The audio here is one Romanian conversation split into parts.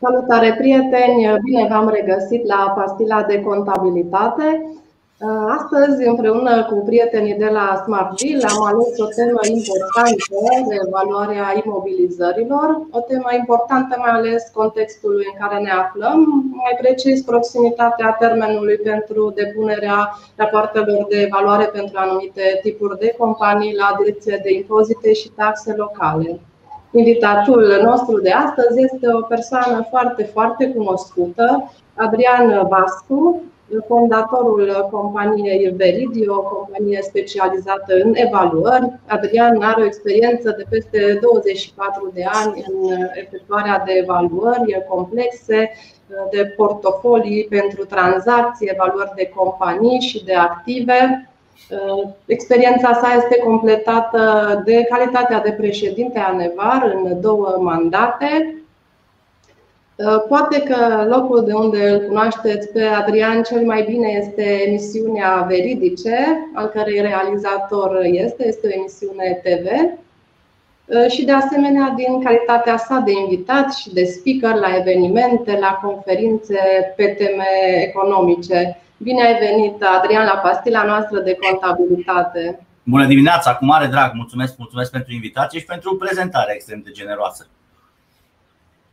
Salutare prieteni, bine v-am regăsit la pastila de contabilitate. Astăzi, împreună cu prietenii de la Smart Deal, am ales o temă importantă de evaluarea imobilizărilor, o temă importantă mai ales contextului în care ne aflăm, mai precis proximitatea termenului pentru depunerea rapoartelor de evaluare pentru anumite tipuri de companii la direcție de impozite și taxe locale. Invitatul nostru de astăzi este o persoană foarte, foarte cunoscută, Adrian Vascu, fondatorul companiei Veridio, o companie specializată în evaluări. Adrian are o experiență de peste 24 de ani în efectuarea de evaluări complexe, de portofolii pentru tranzacții, evaluări de companii și de active. Experiența sa este completată de calitatea de președinte a Nevar în două mandate Uh, poate că locul de unde îl cunoașteți pe Adrian cel mai bine este emisiunea Veridice, al cărei realizator este, este o emisiune TV uh, și de asemenea din calitatea sa de invitat și de speaker la evenimente, la conferințe pe teme economice. Bine ai venit, Adrian, la pastila noastră de contabilitate. Bună dimineața, cu mare drag, mulțumesc, mulțumesc pentru invitație și pentru prezentarea extrem de generoasă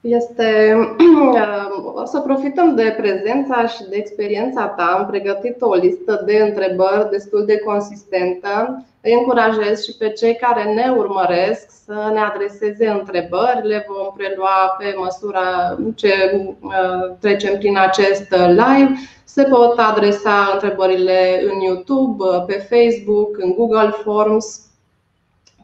este o să profităm de prezența și de experiența ta. Am pregătit o listă de întrebări destul de consistentă. Îi încurajez și pe cei care ne urmăresc să ne adreseze întrebări. Le vom prelua pe măsura ce uh, trecem prin acest live. Se pot adresa întrebările în YouTube, pe Facebook, în Google Forms.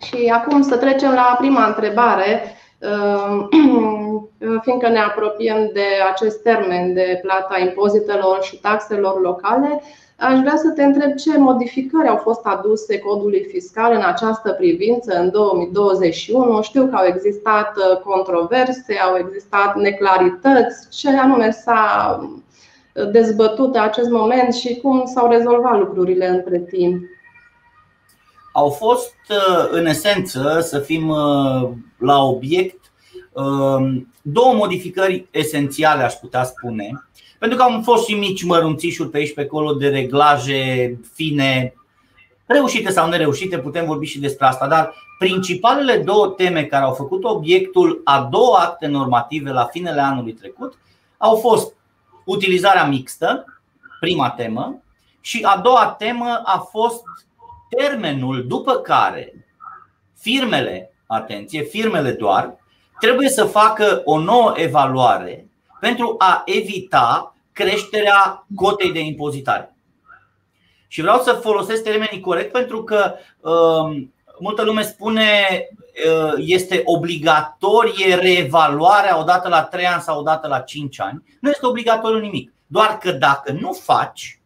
Și acum să trecem la prima întrebare Ehm, fiindcă ne apropiem de acest termen de plata impozitelor și taxelor locale, aș vrea să te întreb ce modificări au fost aduse codului fiscal în această privință în 2021. Știu că au existat uh, controverse, au existat neclarități, ce anume s-a dezbătut în acest moment și cum s-au rezolvat lucrurile între timp au fost, uh, în esență, să fim uh, la obiect, um, două modificări esențiale, aș putea spune. Pentru că au fost și mici mărunțișuri pe aici pe acolo de reglaje fine, reușite sau nereușite, putem vorbi și despre asta, dar principalele două teme care au făcut obiectul a două acte normative la finele anului trecut au fost utilizarea mixtă, prima temă, și a doua temă a fost termenul după care firmele, atenție, firmele doar, trebuie să facă o nouă evaluare pentru a evita creșterea cotei de impozitare. Și vreau să folosesc termenii corect pentru că uh, multă lume spune uh, este obligatorie reevaluarea odată la 3 ani sau odată la 5 ani. Nu este obligatoriu nimic. Doar că dacă nu faci,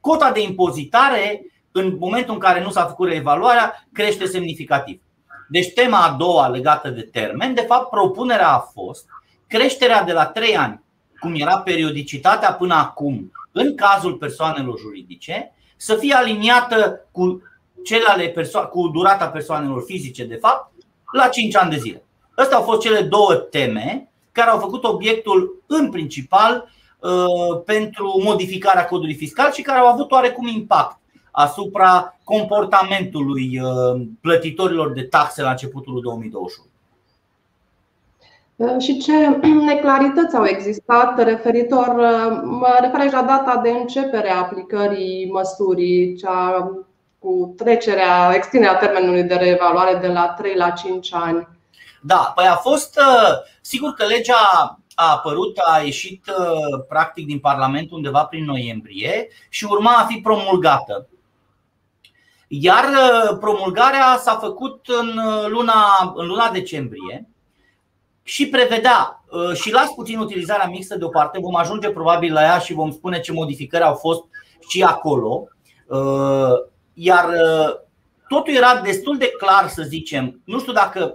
cota de impozitare în momentul în care nu s-a făcut reevaluarea, crește semnificativ. Deci tema a doua legată de termen, de fapt propunerea a fost creșterea de la 3 ani, cum era periodicitatea până acum, în cazul persoanelor juridice, să fie aliniată cu, cele ale perso- cu durata persoanelor fizice, de fapt, la 5 ani de zile. Astea au fost cele două teme care au făcut obiectul în principal uh, pentru modificarea codului fiscal și care au avut oarecum impact asupra comportamentului uh, plătitorilor de taxe la începutul 2021. Uh, și ce neclarități au existat referitor, uh, mă refer aici la data de începere a aplicării măsurii, cea cu trecerea, extinderea termenului de reevaluare de la 3 la 5 ani? Da, păi a fost, sigur că legea a apărut, a ieșit practic din Parlament undeva prin noiembrie și urma a fi promulgată. Iar uh, promulgarea s-a făcut în uh, luna, în luna decembrie și prevedea uh, și las puțin utilizarea mixtă deoparte, vom ajunge probabil la ea și vom spune ce modificări au fost și acolo. Iar totul era destul de clar, să zicem. Nu știu dacă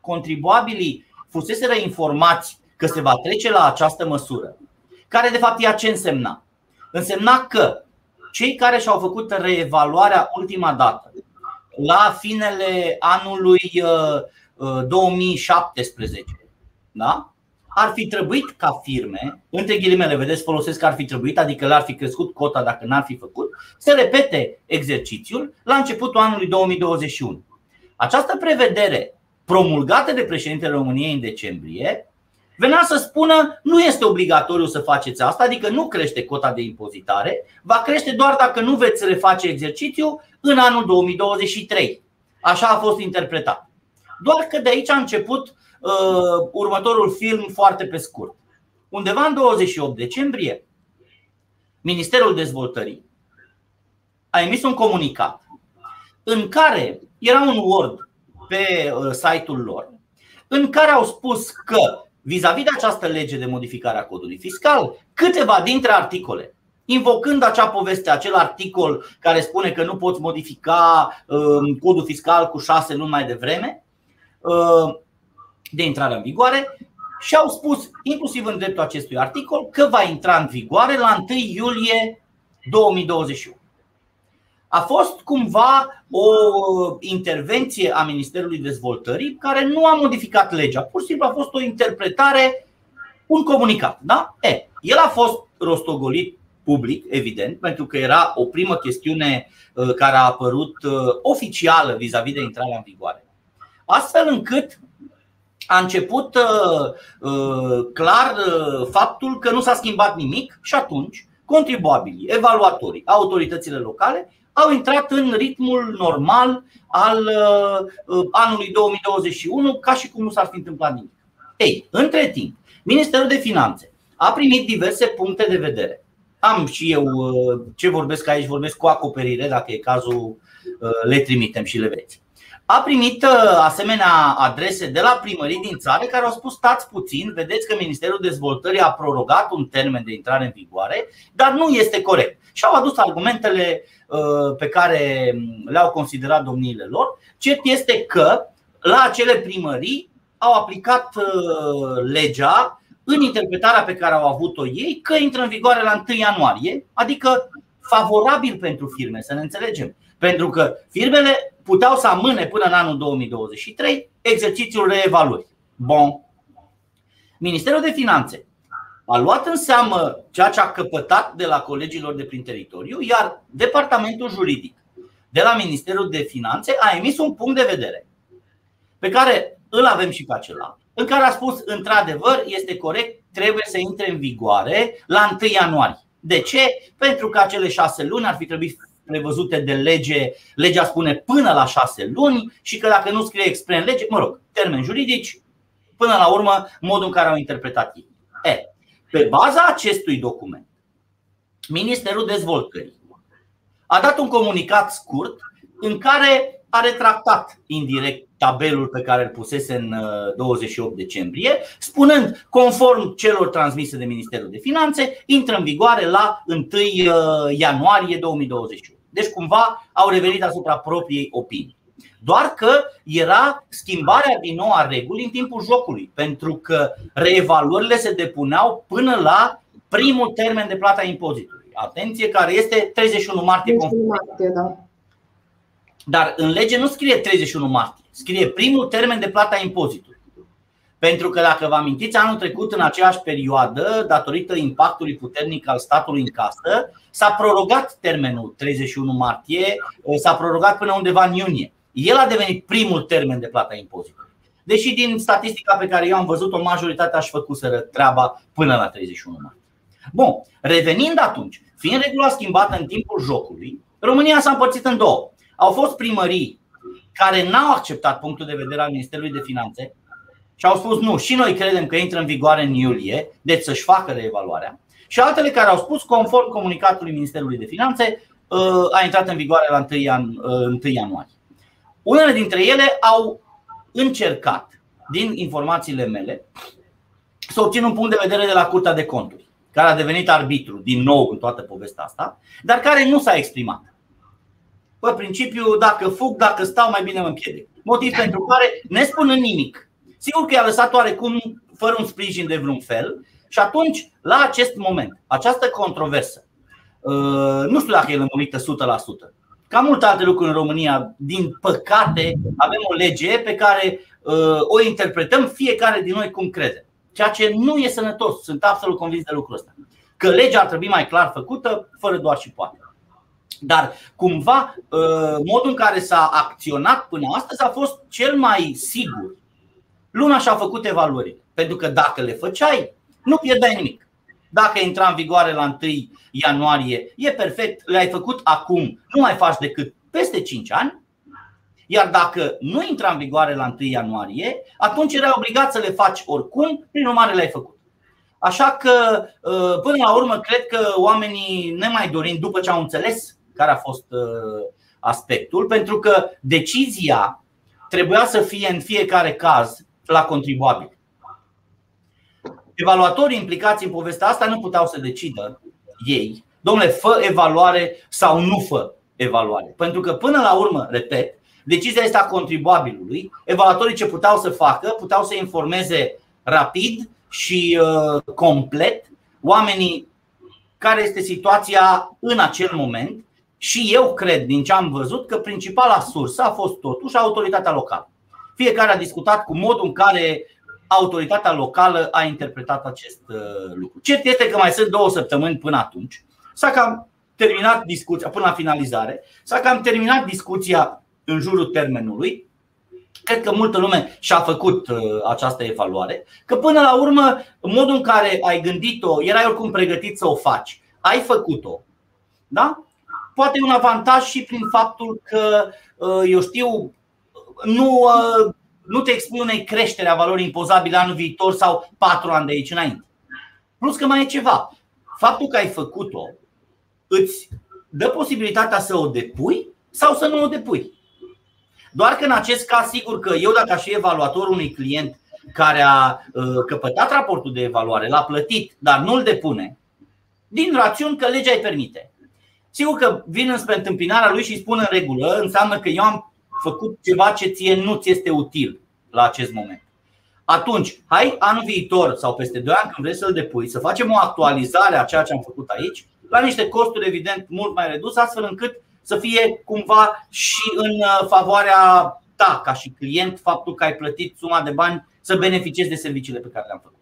contribuabilii fuseseră informați că se va trece la această măsură, care de fapt ea ce însemna? Însemna că cei care și-au făcut reevaluarea ultima dată, la finele anului 2017, uh, uh, da? Ar fi trebuit ca firme, între ghilimele, vedeți, folosesc că ar fi trebuit, adică l-ar fi crescut cota dacă n-ar fi făcut, să repete exercițiul la începutul anului 2021. Această prevedere promulgată de președintele României în decembrie venea să spună nu este obligatoriu să faceți asta, adică nu crește cota de impozitare, va crește doar dacă nu veți reface exercițiu în anul 2023. Așa a fost interpretat. Doar că de aici a început uh, următorul film foarte pe scurt. Undeva în 28 decembrie, Ministerul Dezvoltării a emis un comunicat în care era un Word pe uh, site-ul lor în care au spus că vis-a-vis de această lege de modificare a codului fiscal, câteva dintre articole invocând acea poveste, acel articol care spune că nu poți modifica uh, codul fiscal cu șase luni mai devreme, uh, de intrare în vigoare și au spus, inclusiv în dreptul acestui articol, că va intra în vigoare la 1 iulie 2021. A fost cumva o intervenție a Ministerului Dezvoltării care nu a modificat legea, pur și simplu a fost o interpretare, un comunicat. Da? E, el a fost rostogolit public, evident, pentru că era o primă chestiune uh, care a apărut uh, oficială vis-a-vis de intrarea în vigoare. Astfel încât a început uh, uh, clar uh, faptul că nu s-a schimbat nimic și atunci contribuabilii, evaluatorii, autoritățile locale au intrat în ritmul normal al uh, anului 2021 ca și cum nu s-ar fi întâmplat nimic. Ei, între timp, Ministerul de Finanțe a primit diverse puncte de vedere. Am și eu ce vorbesc aici, vorbesc cu acoperire, dacă e cazul le trimitem și le veți a primit uh, asemenea adrese de la primării din țară care au spus stați puțin, vedeți că Ministerul Dezvoltării a prorogat un termen de intrare în vigoare, dar nu este corect. Și au adus argumentele uh, pe care le-au considerat domniile lor. Cert este că la acele primării au aplicat uh, legea în interpretarea pe care au avut-o ei că intră în vigoare la 1 ianuarie, adică favorabil pentru firme, să ne înțelegem. Pentru că firmele puteau să amâne până în anul 2023 exercițiul reevaluării. Bun. Ministerul de Finanțe a luat în seamă ceea ce a căpătat de la colegilor de prin teritoriu, iar Departamentul Juridic de la Ministerul de Finanțe a emis un punct de vedere pe care îl avem și pe acela, în care a spus, într-adevăr, este corect, trebuie să intre în vigoare la 1 ianuarie. De ce? Pentru că acele șase luni ar fi trebuit prevăzute de lege, legea spune până la șase luni și că dacă nu scrie expre în lege, mă rog, termeni juridici, până la urmă modul în care au interpretat ei. E, pe baza acestui document, Ministerul Dezvoltării a dat un comunicat scurt în care a retractat indirect tabelul pe care îl pusese în 28 uh, decembrie, spunând, conform celor transmise de Ministerul de Finanțe, intră în vigoare la 1 uh, ianuarie 2021. Deci cumva au revenit asupra propriei opinii. Doar că era schimbarea din nou a regulii în timpul jocului, pentru că reevaluările se depuneau până la primul termen de plata impozitului. Atenție, care este 31 martie. 31 martie da. Dar în lege nu scrie 31 martie, scrie primul termen de plata impozitului. Pentru că dacă vă amintiți, anul trecut, în aceeași perioadă, datorită impactului puternic al statului în casă, s-a prorogat termenul 31 martie, s-a prorogat până undeva în iunie. El a devenit primul termen de plata impozitului. Deși din statistica pe care eu am văzut-o, majoritatea aș făcuseră treaba până la 31 martie. Bun, revenind atunci, fiind regula schimbată în timpul jocului, România s-a împărțit în două. Au fost primării care n-au acceptat punctul de vedere al Ministerului de Finanțe și au spus nu, și noi credem că intră în vigoare în iulie, deci să-și facă reevaluarea. Și altele care au spus, conform comunicatului Ministerului de Finanțe, uh, a intrat în vigoare la 1 uh, ianuarie. Unele dintre ele au încercat, din informațiile mele, să obțin un punct de vedere de la Curtea de Conturi, care a devenit arbitru din nou în toată povestea asta, dar care nu s-a exprimat. Pe principiu, dacă fug, dacă stau, mai bine mă împiedic. Motiv pentru care, ne spunând nimic, Sigur că i-a lăsat oarecum fără un sprijin de vreun fel și atunci, la acest moment, această controversă, uh, nu știu dacă e lămurită 100%. Ca multe alte lucruri în România, din păcate, avem o lege pe care uh, o interpretăm fiecare din noi cum crede. Ceea ce nu e sănătos. Sunt absolut convins de lucrul ăsta. Că legea ar trebui mai clar făcută, fără doar și poate. Dar cumva modul în care s-a acționat până astăzi a fost cel mai sigur. Luna și-a făcut evaluările. Pentru că dacă le făceai, nu pierdeai nimic. Dacă intra în vigoare la 1 ianuarie, e perfect, le-ai făcut acum, nu mai faci decât peste 5 ani. Iar dacă nu intra în vigoare la 1 ianuarie, atunci erai obligat să le faci oricum, prin urmare le-ai făcut. Așa că, uh, până la urmă, cred că oamenii, nemai dorind, după ce au înțeles care a fost uh, aspectul, pentru că decizia trebuia să fie în fiecare caz la contribuabil. Evaluatorii implicați în povestea asta nu puteau să decidă ei, domnule, fă evaluare sau nu fă evaluare. Pentru că până la urmă, repet, decizia este a contribuabilului. Evaluatorii ce puteau să facă, puteau să informeze rapid și uh, complet oamenii care este situația în acel moment și eu cred, din ce am văzut, că principala sursă a fost totuși autoritatea locală. Fiecare a discutat cu modul în care autoritatea locală a interpretat acest uh, lucru. Cert este că mai sunt două săptămâni până atunci. S-a cam terminat discuția, până la finalizare, s-a cam terminat discuția în jurul termenului. Cred că multă lume și-a făcut uh, această evaluare. Că până la urmă, modul în care ai gândit-o, erai oricum pregătit să o faci, ai făcut-o. Da? Poate e un avantaj și prin faptul că, uh, eu știu, nu nu te expui unei creștere a valorii impozabile anul viitor sau patru ani de aici înainte. Plus că mai e ceva. Faptul că ai făcut-o îți dă posibilitatea să o depui sau să nu o depui. Doar că în acest caz, sigur că eu dacă aș fi evaluator unui client care a uh, căpătat raportul de evaluare, l-a plătit, dar nu-l depune, din rațiuni că legea îi permite. Sigur că vin înspre întâmpinarea lui și spun în regulă, înseamnă că eu am făcut ceva ce ție nu ți este util la acest moment. Atunci, hai anul viitor sau peste 2 ani când vrei să-l depui, să facem o actualizare a ceea ce am făcut aici, la niște costuri evident mult mai reduse, astfel încât să fie cumva și în uh, favoarea ta ca și client faptul că ai plătit suma de bani să beneficiezi de serviciile pe care le-am făcut.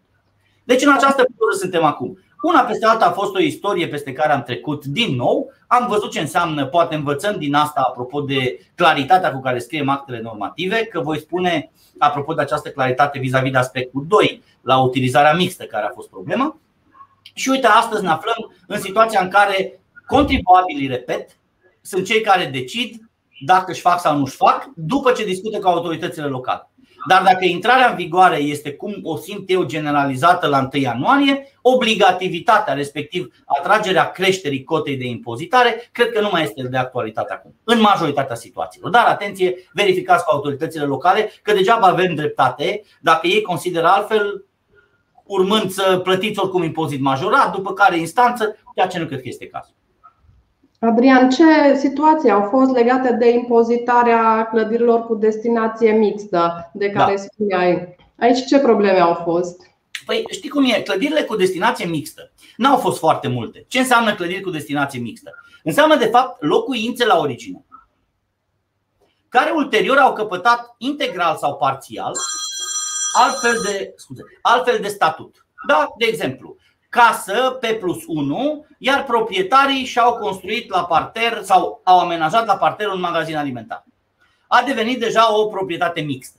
Deci în această poză suntem acum. Una peste alta a fost o istorie peste care am trecut din nou. Am văzut ce înseamnă, poate învățăm din asta apropo de claritatea cu care scriem actele normative, că voi spune apropo de această claritate vis-a-vis de aspectul 2, la utilizarea mixtă care a fost problema. Și uite, astăzi ne aflăm în situația în care contribuabilii, repet, sunt cei care decid dacă își fac sau nu își fac, după ce discută cu autoritățile locale. Dar dacă intrarea în vigoare este cum o simt eu generalizată la 1 ianuarie, obligativitatea, respectiv atragerea creșterii cotei de impozitare, cred că nu mai este de actualitate acum, în majoritatea situațiilor. Dar atenție, verificați cu autoritățile locale că degeaba avem dreptate dacă ei consideră altfel, urmând să plătiți oricum impozit majorat, după care instanță, ceea ce nu cred că este cazul. Adrian, ce situații au fost legate de impozitarea clădirilor cu destinație mixtă de care da. spuneai? Aici ce probleme au fost? Păi știi cum e, clădirile cu destinație mixtă n-au fost foarte multe. Ce înseamnă clădiri cu destinație mixtă? Înseamnă de fapt locuințe la origine care ulterior au căpătat integral sau parțial altfel de, scuze, altfel de statut. Da, de exemplu, casă pe plus 1, iar proprietarii și-au construit la parter sau au amenajat la parter un magazin alimentar. A devenit deja o proprietate mixtă.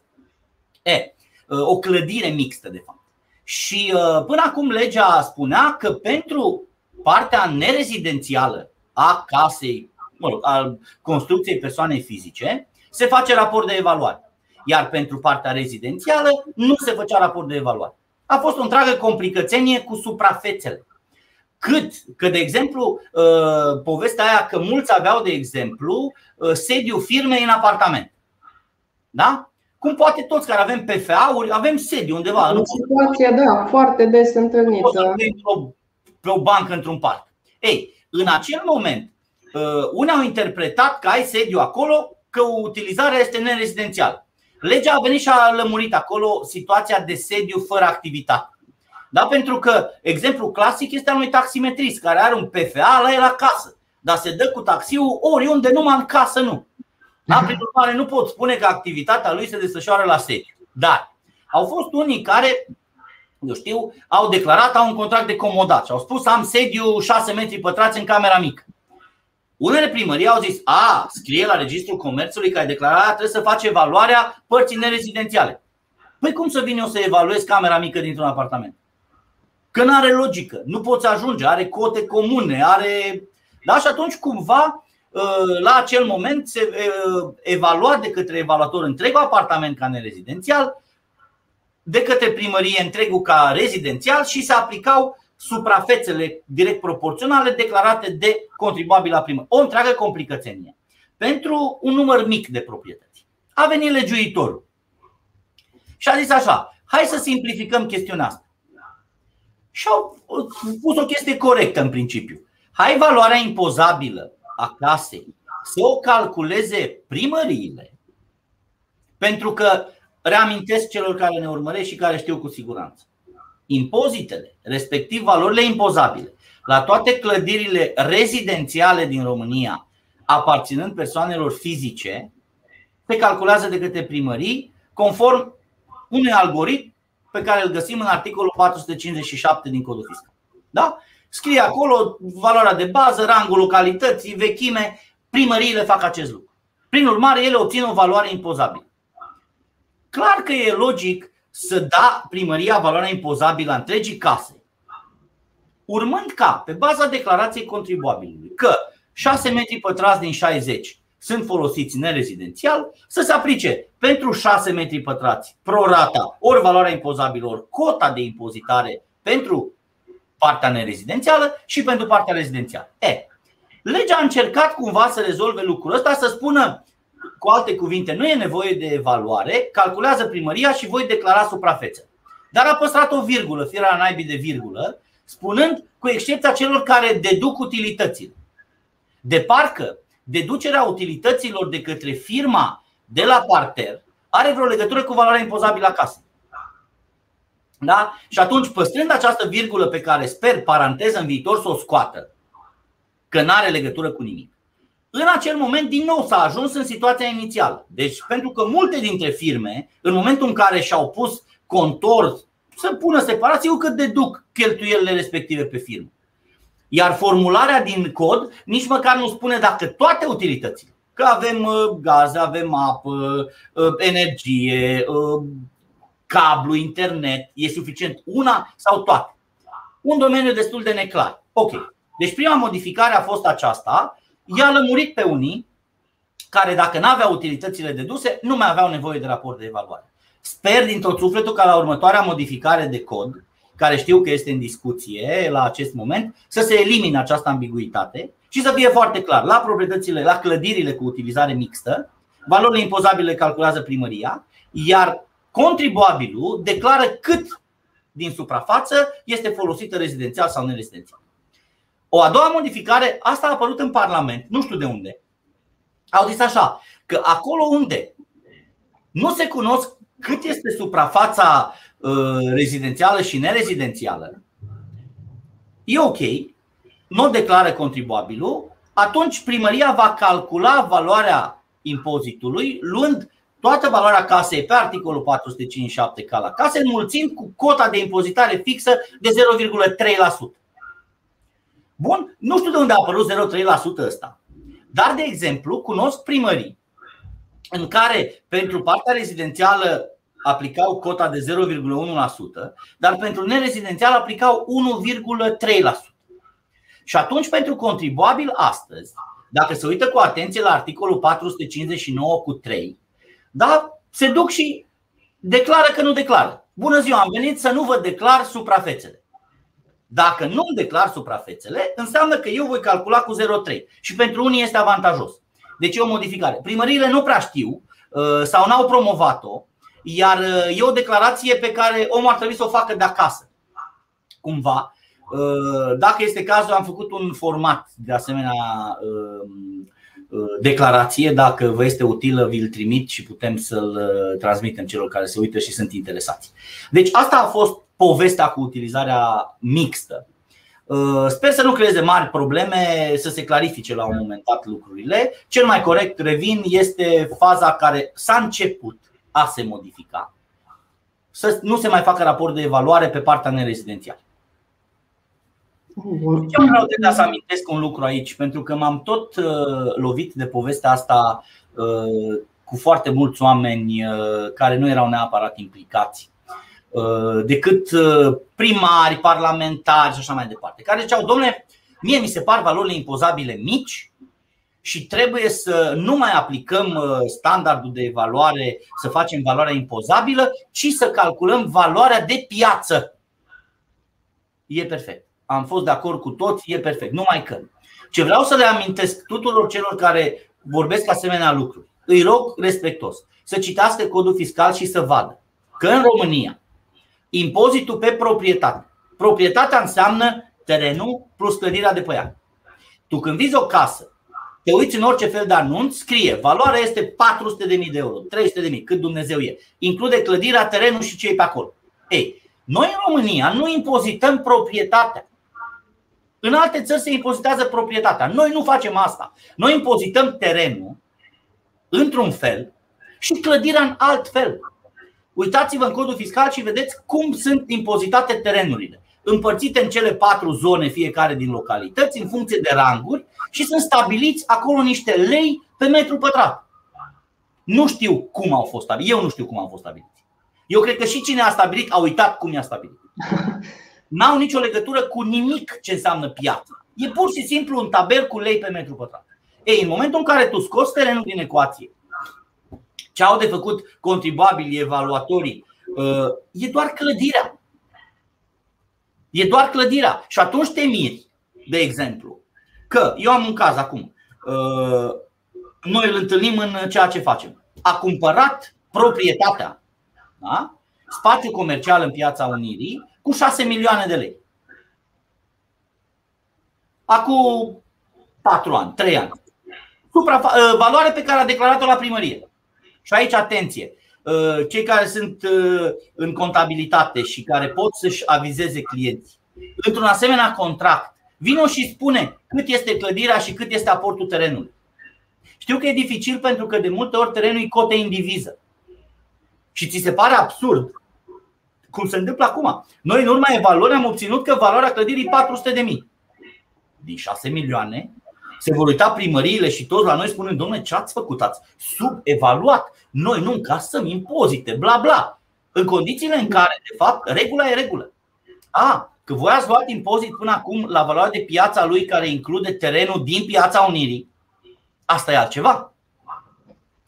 E, o clădire mixtă, de fapt. Și uh, până acum legea spunea că pentru partea nerezidențială a casei, mă rog, a construcției persoanei fizice, se face raport de evaluare. Iar pentru partea rezidențială nu se făcea raport de evaluare a fost o întreagă complicățenie cu suprafețele. Cât că, de exemplu, uh, povestea aia că mulți aveau, de exemplu, uh, sediu firmei în apartament. Da? Cum poate toți care avem PFA-uri, avem sediu undeva. O situație, da, foarte des întâlnită. Pe o bancă într-un parc. Ei, în acel moment, uh, unii au interpretat că ai sediu acolo, că utilizarea este nerezidențială. Legea a venit și a lămurit acolo situația de sediu fără activitate. Da? Pentru că exemplu clasic este al unui taximetrist care are un PFA la el acasă, dar se dă cu taxiul oriunde, numai în casă nu. Da? Prin urmare, nu pot spune că activitatea lui se desfășoară la sediu. Dar au fost unii care eu știu, au declarat, au un contract de comodat și au spus am sediu 6 metri pătrați în camera mică. Unele primării au zis, a, scrie la Registrul Comerțului că ai declarat, trebuie să faci evaluarea părții nerezidențiale. Păi cum să vin eu să evaluez camera mică dintr-un apartament? Că nu are logică, nu poți ajunge, are cote comune, are. Da, și atunci cumva ă, la acel moment se ă, evalua de către evaluator întregul apartament ca nerezidențial, de către primărie întregul ca rezidențial și se aplicau suprafețele direct proporționale declarate de contribuabil la primă. O întreagă complicățenie. Pentru un număr mic de proprietăți. A venit legiuitorul și a zis așa, hai să simplificăm chestiunea asta. Și au pus o chestie corectă în principiu. Hai valoarea impozabilă a casei să o calculeze primăriile, pentru că reamintesc celor care ne urmăresc și care știu cu siguranță impozitele, respectiv valorile impozabile, la toate clădirile rezidențiale din România, aparținând persoanelor fizice, se calculează de către primării conform unui algoritm pe care îl găsim în articolul 457 din Codul Fiscal. Da? Scrie acolo valoarea de bază, rangul localității, vechime, primăriile fac acest lucru. Prin urmare, ele obțin o valoare impozabilă. Clar că e logic să da primăria valoarea impozabilă a întregii case, urmând ca, pe baza declarației contribuabilului, că 6 metri pătrați din 60 sunt folosiți nerezidențial, să se aplice pentru 6 metri pătrați prorata, ori valoarea impozabilă, ori cota de impozitare pentru partea nerezidențială și pentru partea rezidențială. E, legea a încercat cumva să rezolve lucrul ăsta, să spună cu alte cuvinte, nu e nevoie de evaluare, calculează primăria și voi declara suprafețe. Dar a păstrat o virgulă, firea naibii de virgulă, spunând cu excepția celor care deduc utilitățile. De parcă deducerea utilităților de către firma de la parter are vreo legătură cu valoarea impozabilă a casei. Da? Și atunci, păstrând această virgulă pe care sper, paranteză, în viitor să o scoată, că nu are legătură cu nimic, în acel moment, din nou, s-a ajuns în situația inițială. Deci, pentru că multe dintre firme, în momentul în care și-au pus contor să pună separație, eu cât deduc cheltuielile respective pe firmă. Iar formularea din cod nici măcar nu spune dacă toate utilitățile, că avem uh, gaze, avem apă, uh, energie, uh, cablu, internet, e suficient una sau toate. Un domeniu destul de neclar. Ok. Deci prima modificare a fost aceasta i-a lămurit pe unii care dacă nu aveau utilitățile deduse, nu mai aveau nevoie de raport de evaluare. Sper din tot sufletul ca la următoarea modificare de cod, care știu că este în discuție la acest moment, să se elimine această ambiguitate și să fie foarte clar. La proprietățile, la clădirile cu utilizare mixtă, valorile impozabile calculează primăria, iar contribuabilul declară cât din suprafață este folosită rezidențial sau nerezidențial. O a doua modificare, asta a apărut în Parlament, nu știu de unde. Au zis așa, că acolo unde nu se cunosc cât este suprafața uh, rezidențială și nerezidențială, e ok, nu declară contribuabilul, atunci primăria va calcula valoarea impozitului luând toată valoarea casei pe articolul 457 ca la case, înmulțind cu cota de impozitare fixă de 0,3%. Bun, nu știu de unde a apărut 0,3% ăsta. Dar, de exemplu, cunosc primării în care pentru partea rezidențială aplicau cota de 0,1%, dar pentru nerezidențial aplicau 1,3%. Și atunci pentru contribuabil astăzi, dacă se uită cu atenție la articolul 459 cu 3, da, se duc și declară că nu declară. Bună ziua, am venit să nu vă declar suprafețele. Dacă nu îmi declar suprafețele, înseamnă că eu voi calcula cu 0,3 și pentru unii este avantajos. Deci e o modificare. Primăriile nu prea știu uh, sau n-au promovat-o, iar uh, e o declarație pe care omul ar trebui să o facă de acasă. Cumva. Uh, dacă este cazul, am făcut un format de asemenea declarație. Dacă vă este utilă, vi-l trimit și putem să-l transmitem celor care se uită și sunt interesați. Deci asta a fost povestea cu utilizarea mixtă. Uh, sper să nu creeze mari probleme, să se clarifice la un moment dat lucrurile. Cel mai corect, revin, este faza care s-a început a se modifica. să nu se mai facă raport de evaluare pe partea nerezidențială. Eu vreau de să amintesc un lucru aici, pentru că m-am tot uh, lovit de povestea asta uh, cu foarte mulți oameni uh, care nu erau neapărat implicați, uh, decât uh, primari, parlamentari și așa mai departe, care ziceau, domnule, mie mi se par valorile impozabile mici și trebuie să nu mai aplicăm standardul de evaluare, să facem valoarea impozabilă, ci să calculăm valoarea de piață. E perfect. Am fost de acord cu toți, e perfect. Numai că. Ce vreau să le amintesc tuturor celor care vorbesc asemenea lucruri îi rog respectos să citească codul fiscal și să vadă că în România impozitul pe proprietate, proprietatea înseamnă terenul plus clădirea de pe ea. Tu când vizi o casă, te uiți în orice fel de anunț, scrie valoarea este 400.000 de euro, 300.000, cât Dumnezeu e. Include clădirea, terenul și ce e pe acolo. Ei, noi în România nu impozităm proprietatea. În alte țări se impozitează proprietatea. Noi nu facem asta. Noi impozităm terenul într-un fel și clădirea în alt fel. Uitați-vă în codul fiscal și vedeți cum sunt impozitate terenurile, împărțite în cele patru zone fiecare din localități, în funcție de ranguri și sunt stabiliți acolo niște lei pe metru pătrat. Nu știu cum au fost stabiliți. Eu nu știu cum au fost stabiliți. Eu cred că și cine a stabilit a uitat cum i-a stabilit. N-au nicio legătură cu nimic ce înseamnă piață. E pur și simplu un tabel cu lei pe metru pătrat. Ei, în momentul în care tu scoți terenul din ecuație, ce au de făcut contribuabilii, evaluatorii, uh, e doar clădirea. E doar clădirea. Și atunci te miri, de exemplu, că eu am un caz acum. Uh, noi îl întâlnim în ceea ce facem. A cumpărat proprietatea, da? spațiu comercial în piața Unirii, cu 6 milioane de lei. Acum 4 ani, 3 ani. Ă, valoare pe care a declarat-o la primărie. Și aici, atenție, ă, cei care sunt ă, în contabilitate și care pot să-și avizeze clienții, într-un asemenea contract, vino și spune cât este clădirea și cât este aportul terenului. Știu că e dificil pentru că de multe ori terenul e cote în diviză. Și ți se pare absurd cum se întâmplă acum. Noi în urma evaluării am obținut că valoarea clădirii e 400 de mii. Din 6 milioane se vor uita primăriile și toți la noi spunând, domnule, ce ați făcut? Ați subevaluat. Noi nu încasăm impozite, bla bla. În condițiile în care, de fapt, regula e regulă. A, că voi ați luat impozit până acum la valoarea de piața lui care include terenul din piața Unirii, asta e altceva.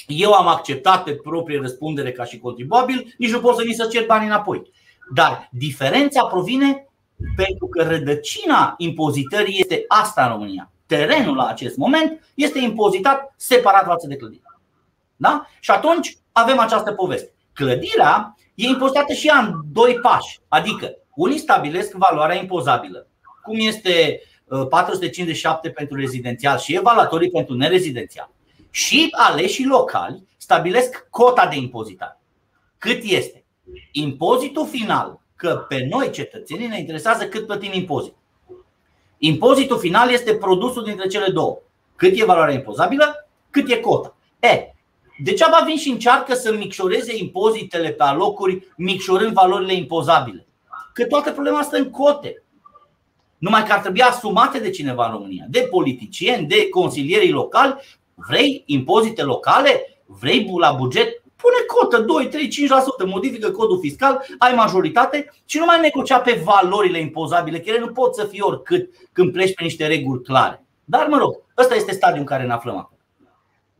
Eu am acceptat pe proprie răspundere ca și contribuabil, nici nu pot să ni să cer bani înapoi. Dar diferența provine pentru că rădăcina impozitării este asta în România terenul la acest moment este impozitat separat față de clădire. Da? Și atunci avem această poveste. Clădirea e impozitată și ea în doi pași. Adică, unii stabilesc valoarea impozabilă, cum este 457 uh, pentru rezidențial și evaluatorii pentru nerezidențial. Și aleșii locali stabilesc cota de impozitare. Cât este? Impozitul final, că pe noi cetățenii ne interesează cât plătim impozit. Impozitul final este produsul dintre cele două. Cât e valoarea impozabilă, cât e cota. E, degeaba vin și încearcă să micșoreze impozitele pe alocuri, micșorând valorile impozabile. Că toată problema asta în cote. Numai că ar trebui asumate de cineva în România, de politicieni, de consilierii locali. Vrei impozite locale? Vrei la buget Pune cotă 2, 3, 5%, modifică codul fiscal, ai majoritate și nu mai negocia pe valorile impozabile, că ele nu pot să fie oricât când pleci pe niște reguli clare. Dar mă rog, ăsta este stadiul în care ne aflăm acum.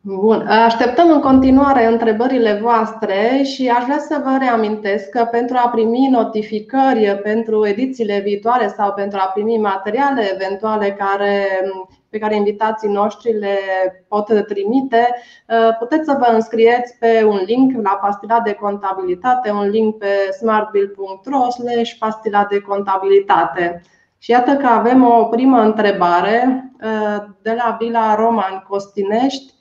Bun. Așteptăm în continuare întrebările voastre și aș vrea să vă reamintesc că pentru a primi notificări pentru edițiile viitoare sau pentru a primi materiale eventuale care pe care invitații noștri le pot trimite, uh, puteți să vă înscrieți pe un link la pastila de contabilitate, un link pe smartbill.ro pastila de contabilitate. Și iată că avem o primă întrebare uh, de la Vila Roman Costinești.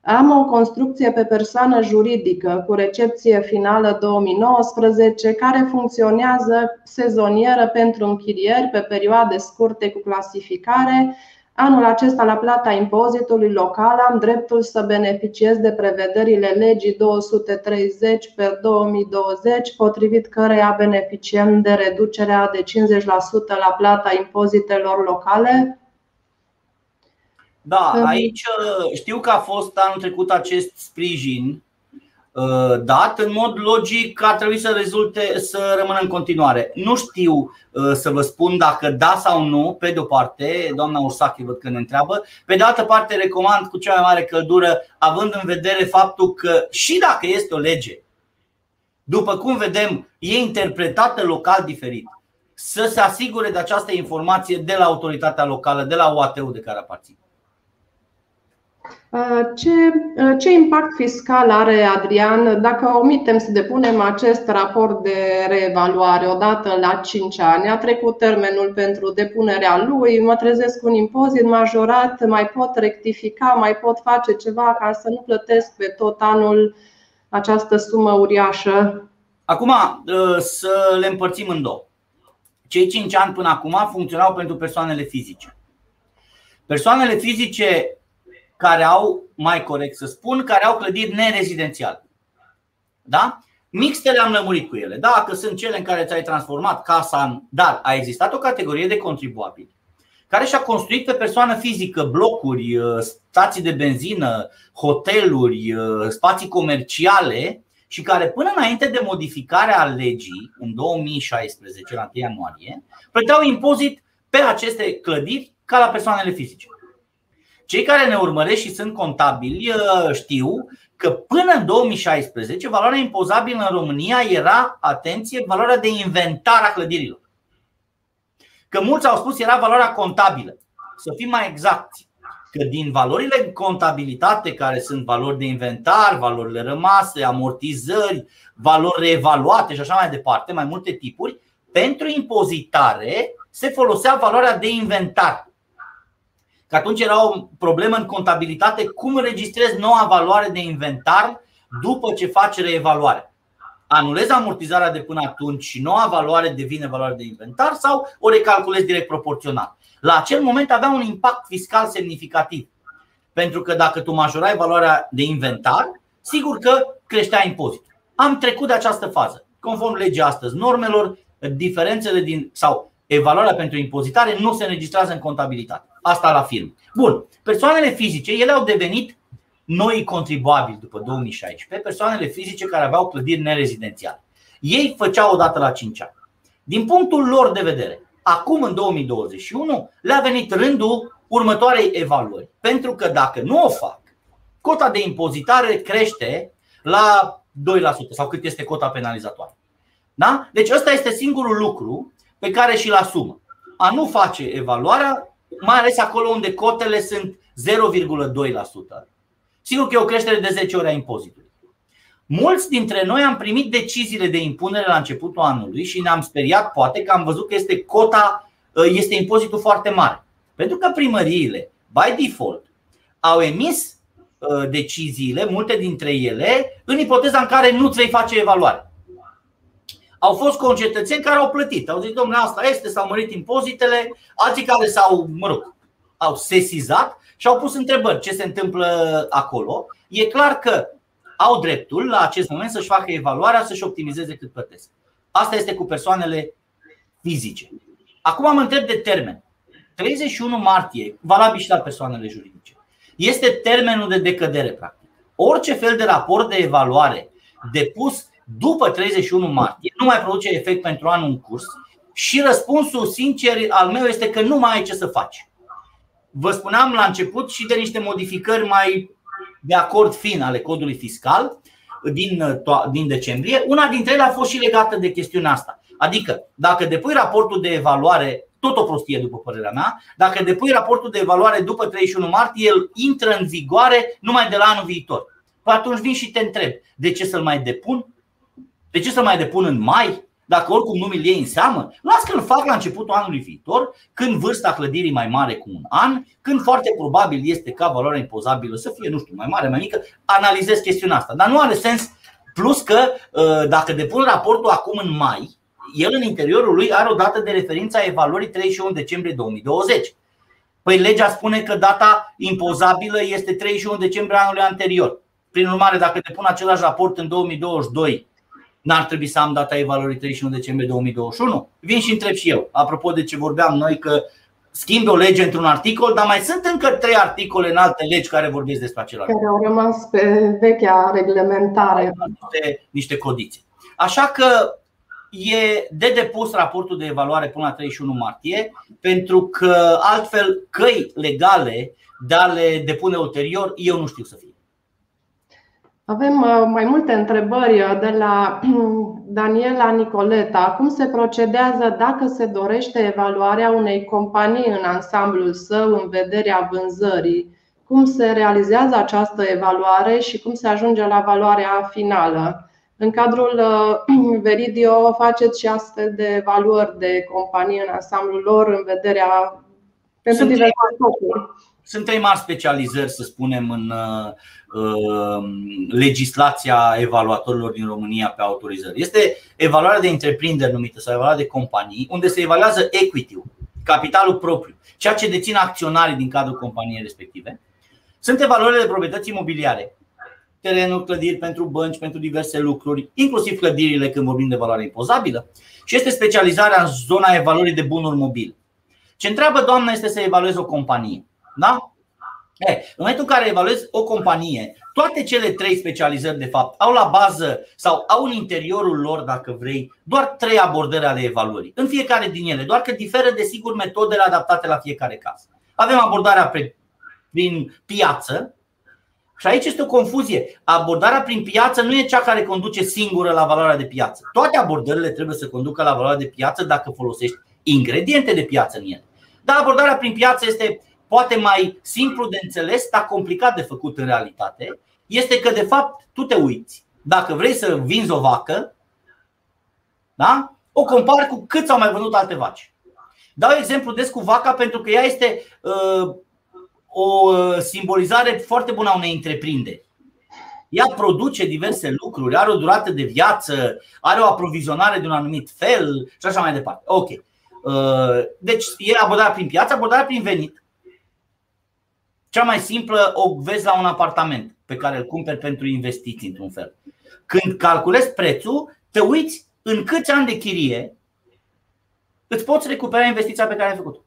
Am o construcție pe persoană juridică cu recepție finală 2019 care funcționează sezonieră pentru închirieri pe perioade scurte cu clasificare Anul acesta, la plata impozitului local, am dreptul să beneficiez de prevederile legii 230 pe 2020, potrivit căreia beneficiem de reducerea de 50% la plata impozitelor locale? Da, aici știu că a fost anul trecut acest sprijin Uh, dat, în mod logic ar trebui să rezulte să rămână în continuare. Nu știu uh, să vă spun dacă da sau nu, pe de o parte, doamna Ursache văd că ne întreabă, pe de altă parte recomand cu cea mai mare căldură, având în vedere faptul că și dacă este o lege, după cum vedem, e interpretată local diferit, să se asigure de această informație de la autoritatea locală, de la OAT-ul de care aparține. Uh, ce, uh, ce impact fiscal are Adrian dacă omitem să depunem acest raport de reevaluare odată la 5 ani? A trecut termenul pentru depunerea lui, mă trezesc un impozit majorat, mai pot rectifica, mai pot face ceva ca să nu plătesc pe tot anul această sumă uriașă? Acum uh, să le împărțim în două. Cei 5 ani până acum funcționau pentru persoanele fizice. Persoanele fizice care au, mai corect să spun, care au clădiri nerezidențiale. Da? Mixtele am lămurit cu ele. Dacă sunt cele în care ți-ai transformat casa în. Dar a existat o categorie de contribuabili care și-a construit pe persoană fizică blocuri, uh, stații de benzină, hoteluri, uh, spații comerciale și care până înainte de modificarea legii în 2016, la 1 ianuarie, plăteau impozit pe aceste clădiri ca la persoanele fizice. Cei care ne urmăresc și sunt contabili uh, știu că până în 2016 valoarea impozabilă în România era, atenție, valoarea de inventar a clădirilor. Că mulți au spus era valoarea contabilă. Să fim mai exacti, că din valorile în contabilitate, care sunt valori de inventar, valorile rămase, amortizări, valori reevaluate și așa mai departe, mai multe tipuri, pentru impozitare se folosea valoarea de inventar. Că atunci era o problemă în contabilitate cum înregistrezi noua valoare de inventar după ce faci reevaluare. Anulezi amortizarea de până atunci și noua valoare devine valoare de inventar sau o recalculezi direct proporțional. La acel moment avea un impact fiscal semnificativ. Pentru că dacă tu majorai valoarea de inventar, sigur că creștea impozitul. Am trecut de această fază. Conform legii astăzi normelor, diferențele din sau evaluarea pentru impozitare nu se înregistrează în contabilitate. Asta la film. Bun. Persoanele fizice, ele au devenit noi contribuabili după 2016, persoanele fizice care aveau clădiri nerezidențiale. Ei făceau o dată la 5 ani. Din punctul lor de vedere, acum în 2021 le-a venit rândul următoarei evaluări. Pentru că dacă nu o fac, cota de impozitare crește la 2% sau cât este cota penalizatoare. Da? Deci ăsta este singurul lucru pe care și-l asumă. A nu face evaluarea, mai ales acolo unde cotele sunt 0,2%. Sigur că e o creștere de 10 ori a impozitului. Mulți dintre noi am primit deciziile de impunere la începutul anului și ne-am speriat, poate, că am văzut că este cota, este impozitul foarte mare. Pentru că primăriile, by default, au emis uh, deciziile, multe dintre ele, în ipoteza în care nu vei face evaluare au fost concetățeni care au plătit. Au zis, domnule, asta este, s-au mărit impozitele, alții care s-au, mă rog, au sesizat și au pus întrebări ce se întâmplă acolo. E clar că au dreptul la acest moment să-și facă evaluarea, să-și optimizeze cât plătesc. Asta este cu persoanele fizice. Acum am întreb de termen. 31 martie, valabil și la persoanele juridice, este termenul de decădere, practic. Orice fel de raport de evaluare depus după 31 martie nu mai produce efect pentru anul în curs și răspunsul sincer al meu este că nu mai ai ce să faci. Vă spuneam la început și de niște modificări mai de acord fin ale codului fiscal din, din decembrie. Una dintre ele a fost și legată de chestiunea asta. Adică, dacă depui raportul de evaluare, tot o prostie după părerea mea, dacă depui raportul de evaluare după 31 martie, el intră în vigoare numai de la anul viitor. Păi atunci vin și te întreb, de ce să-l mai depun? De ce să mai depun în mai? Dacă oricum nu mi-l iei în seamă, las că îl fac la începutul anului viitor, când vârsta clădirii mai mare cu un an, când foarte probabil este ca valoarea impozabilă să fie, nu știu, mai mare, mai mică, analizez chestiunea asta. Dar nu are sens, plus că ă, dacă depun raportul acum în mai, el în interiorul lui are o dată de referință a evaluării 31 decembrie 2020. Păi legea spune că data impozabilă este 31 decembrie anului anterior. Prin urmare, dacă depun același raport în 2022, n-ar trebui să am data evaluării 31 decembrie 2021? Vin și întreb și eu. Apropo de ce vorbeam noi că schimbi o lege într-un articol, dar mai sunt încă trei articole în alte legi care vorbesc despre același. Care au rămas pe vechea reglementare. Niște, niște codițe. Așa că e de depus raportul de evaluare până la 31 martie, pentru că altfel căi legale de a le depune ulterior, eu nu știu să fie. Avem uh, mai multe întrebări uh, de la Daniela Nicoleta. Cum se procedează dacă se dorește evaluarea unei companii în ansamblul său în vederea vânzării? Cum se realizează această evaluare și cum se ajunge la valoarea finală? În cadrul uh, Veridio faceți și astfel de evaluări de companii în ansamblul lor în vederea pentru diverse scopuri. Sunt trei mari specializări, să spunem, în uh, legislația evaluatorilor din România pe autorizări. Este evaluarea de întreprinderi numită sau evaluarea de companii, unde se evaluează equity capitalul propriu, ceea ce dețin acționarii din cadrul companiei respective. Sunt evaluările de proprietăți imobiliare, terenuri, clădiri pentru bănci, pentru diverse lucruri, inclusiv clădirile când vorbim de valoare impozabilă. Și este specializarea în zona evaluării de bunuri mobile. Ce întreabă doamna este să evaluezi o companie. Da? E, în momentul în care evaluezi o companie, toate cele trei specializări, de fapt, au la bază sau au în interiorul lor, dacă vrei, doar trei abordări ale evaluării. În fiecare din ele, doar că diferă, desigur, metodele adaptate la fiecare caz. Avem abordarea prin piață, și aici este o confuzie. Abordarea prin piață nu e cea care conduce singură la valoarea de piață. Toate abordările trebuie să conducă la valoarea de piață dacă folosești ingrediente de piață în ele. Dar abordarea prin piață este poate mai simplu de înțeles, dar complicat de făcut în realitate. Este că, de fapt, tu te uiți. Dacă vrei să vinzi o vacă, da? o compari cu cât s-au mai vândut alte vaci. Dau exemplu des cu vaca pentru că ea este uh, o uh, simbolizare foarte bună a unei întreprinderi. Ea produce diverse lucruri, are o durată de viață, are o aprovizionare de un anumit fel și așa mai departe. Ok. Uh, deci e abordarea prin piață, abordarea prin venit. Cea mai simplă o vezi la un apartament pe care îl cumperi pentru investiții într-un fel. Când calculezi prețul, te uiți în câți ani de chirie îți poți recupera investiția pe care ai făcut-o.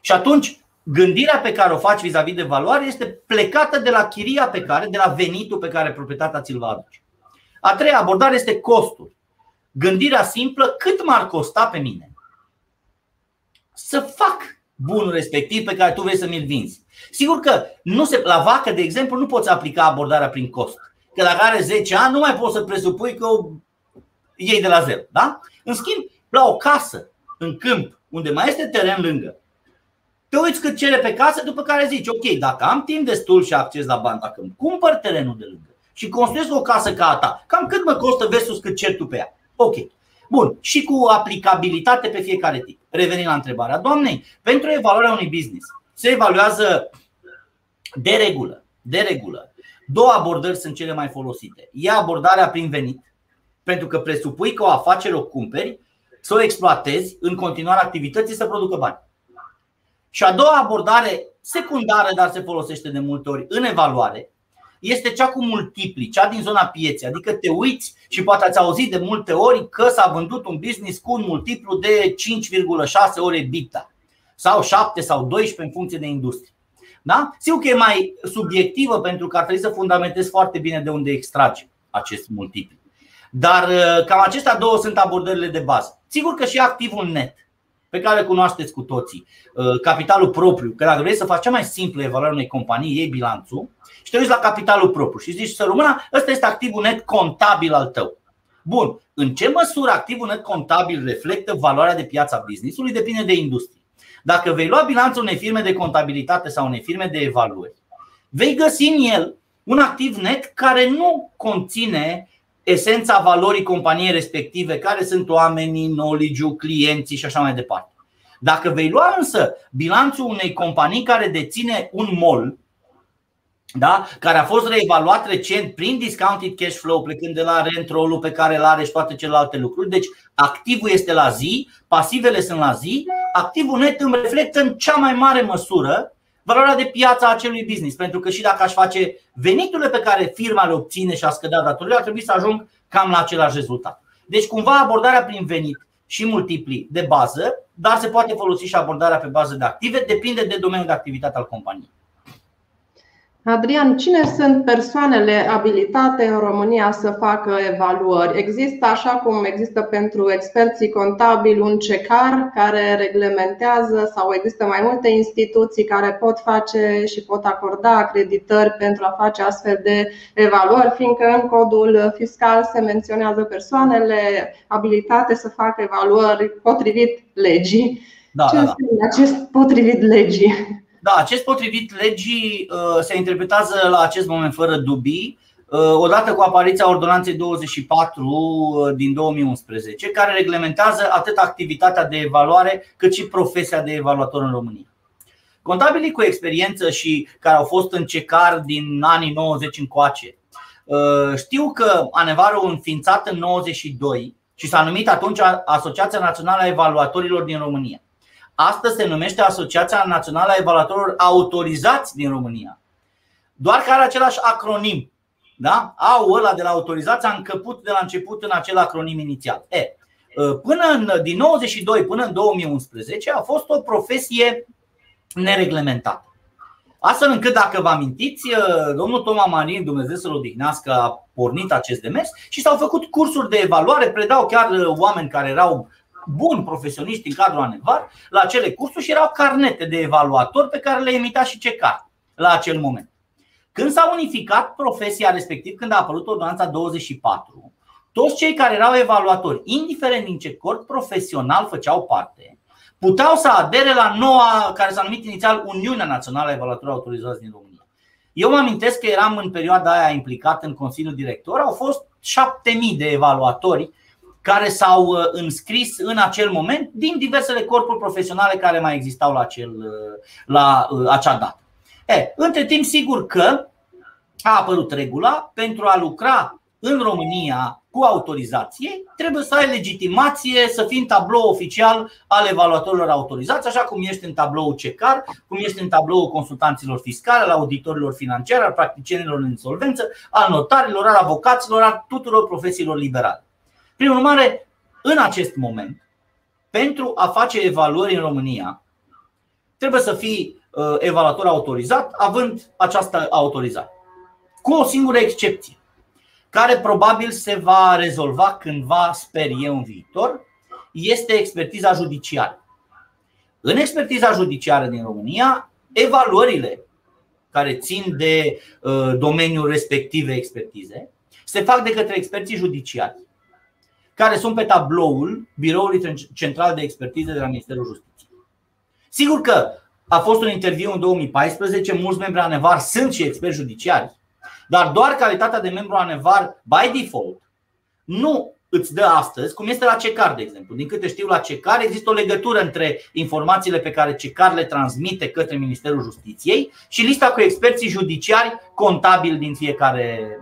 Și atunci gândirea pe care o faci vis-a-vis de valoare este plecată de la chiria pe care, de la venitul pe care proprietatea ți-l va aduce. A treia abordare este costul. Gândirea simplă, cât m-ar costa pe mine să fac bunul respectiv pe care tu vrei să mi-l vinzi. Sigur că nu se, la vacă, de exemplu, nu poți aplica abordarea prin cost. Că dacă are 10 ani, nu mai poți să presupui că o iei de la zero. Da? În schimb, la o casă, în câmp, unde mai este teren lângă, te uiți cât cere pe casă, după care zici, ok, dacă am timp destul și acces la bani, dacă îmi cumpăr terenul de lângă și construiesc o casă ca a ta, cam cât mă costă versus cât cer tu pe ea. Ok. Bun. Și cu aplicabilitate pe fiecare tip. Revenind la întrebarea doamnei, pentru evaluarea unui business se evaluează de regulă, de regulă. Două abordări sunt cele mai folosite. E abordarea prin venit, pentru că presupui că o afacere o cumperi, să o exploatezi în continuare activității să producă bani. Și a doua abordare secundară, dar se folosește de multe ori în evaluare, este cea cu multipli, cea din zona pieței. Adică te uiți și poate ați auzit de multe ori că s-a vândut un business cu un multiplu de 5,6 ore bita sau 7 sau 12 în funcție de industrie. Da? Sigur că e mai subiectivă pentru că ar trebui să fundamentezi foarte bine de unde extragi acest multiplu. Dar uh, cam acestea două sunt abordările de bază. Sigur că și activul net pe care le cunoașteți cu toții, uh, capitalul propriu, că dacă vrei să faci cea mai simplă evaluare unei companii, iei bilanțul și te uiți la capitalul propriu și zici să rămână, ăsta este activul net contabil al tău. Bun, în ce măsură activul net contabil reflectă valoarea de piață a businessului depinde de industrie. Dacă vei lua bilanțul unei firme de contabilitate sau unei firme de evaluări, vei găsi în el un activ net care nu conține esența valorii companiei respective, care sunt oamenii, knowledge clienții și așa mai departe. Dacă vei lua însă bilanțul unei companii care deține un mall, da? care a fost reevaluat recent prin discounted cash flow, plecând de la rent roll pe care îl are și toate celelalte lucruri. Deci activul este la zi, pasivele sunt la zi, activul net îmi reflectă în cea mai mare măsură valoarea de piață a acelui business. Pentru că și dacă aș face veniturile pe care firma le obține și a scădea datorile, ar trebui să ajung cam la același rezultat. Deci cumva abordarea prin venit și multipli de bază, dar se poate folosi și abordarea pe bază de active, depinde de domeniul de activitate al companiei. Adrian, cine sunt persoanele abilitate în România să facă evaluări? Există, așa cum există pentru experții contabili, un CECAR care reglementează sau există mai multe instituții care pot face și pot acorda acreditări pentru a face astfel de evaluări, fiindcă în codul fiscal se menționează persoanele abilitate să facă evaluări potrivit legii. Da, Ce da, da. acest potrivit legii? Da, acest potrivit legii uh, se interpretează la acest moment fără dubii, uh, odată cu apariția Ordonanței 24 uh, din 2011, care reglementează atât activitatea de evaluare cât și profesia de evaluator în România. Contabilii cu experiență și care au fost în cecar din anii 90 încoace știu că Anevarul înființat în 92 și s-a numit atunci Asociația Națională a Evaluatorilor din România Astăzi se numește Asociația Națională a Evaluatorilor Autorizați din România. Doar că are același acronim. Da? Au ăla de la autorizați a încăput de la început în acel acronim inițial. E, ă, până în, din 92 până în 2011 a fost o profesie nereglementată. Astfel încât, dacă vă amintiți, ă, domnul Toma Marin, Dumnezeu să-l odihnească, a pornit acest demers și s-au făcut cursuri de evaluare, predau chiar ă, oameni care erau buni profesioniști în cadrul ANEVAR la acele cursuri și erau carnete de evaluator pe care le emita și CECAR la acel moment. Când s-a unificat profesia respectiv, când a apărut ordonanța 24, toți cei care erau evaluatori, indiferent din ce corp profesional făceau parte, puteau să adere la noua, care s-a numit inițial Uniunea Națională a Evaluatorilor Autorizați din România. Eu mă amintesc că eram în perioada aia implicat în Consiliul Director, au fost 7000 de evaluatori care s-au uh, înscris în acel moment din diversele corpuri profesionale care mai existau la, acel, uh, la uh, acea dată. E, între timp, sigur că a apărut regula pentru a lucra în România cu autorizație, trebuie să ai legitimație să fii în tablou oficial al evaluatorilor autorizați, așa cum ești în tablou CECAR, cum ești în tablou consultanților fiscale, al auditorilor financiari, al practicienilor în insolvență, al notarilor, al avocaților, al tuturor profesiilor liberale. Prin urmare, în acest moment, pentru a face evaluări în România, trebuie să fii uh, evaluator autorizat, având această autorizare. Cu o singură excepție, care probabil se va rezolva cândva, sper eu, în viitor, este expertiza judiciară. În expertiza judiciară din România, evaluările care țin de uh, domeniul respective expertize se fac de către experții judiciari care sunt pe tabloul Biroului Central de Expertiză de la Ministerul Justiției. Sigur că a fost un interviu în 2014, mulți membri ANEVAR sunt și experți judiciari, dar doar calitatea de membru ANEVAR by default nu îți dă astăzi, cum este la CECAR, de exemplu. Din câte știu, la CECAR există o legătură între informațiile pe care CECAR le transmite către Ministerul Justiției și lista cu experții judiciari contabili din fiecare,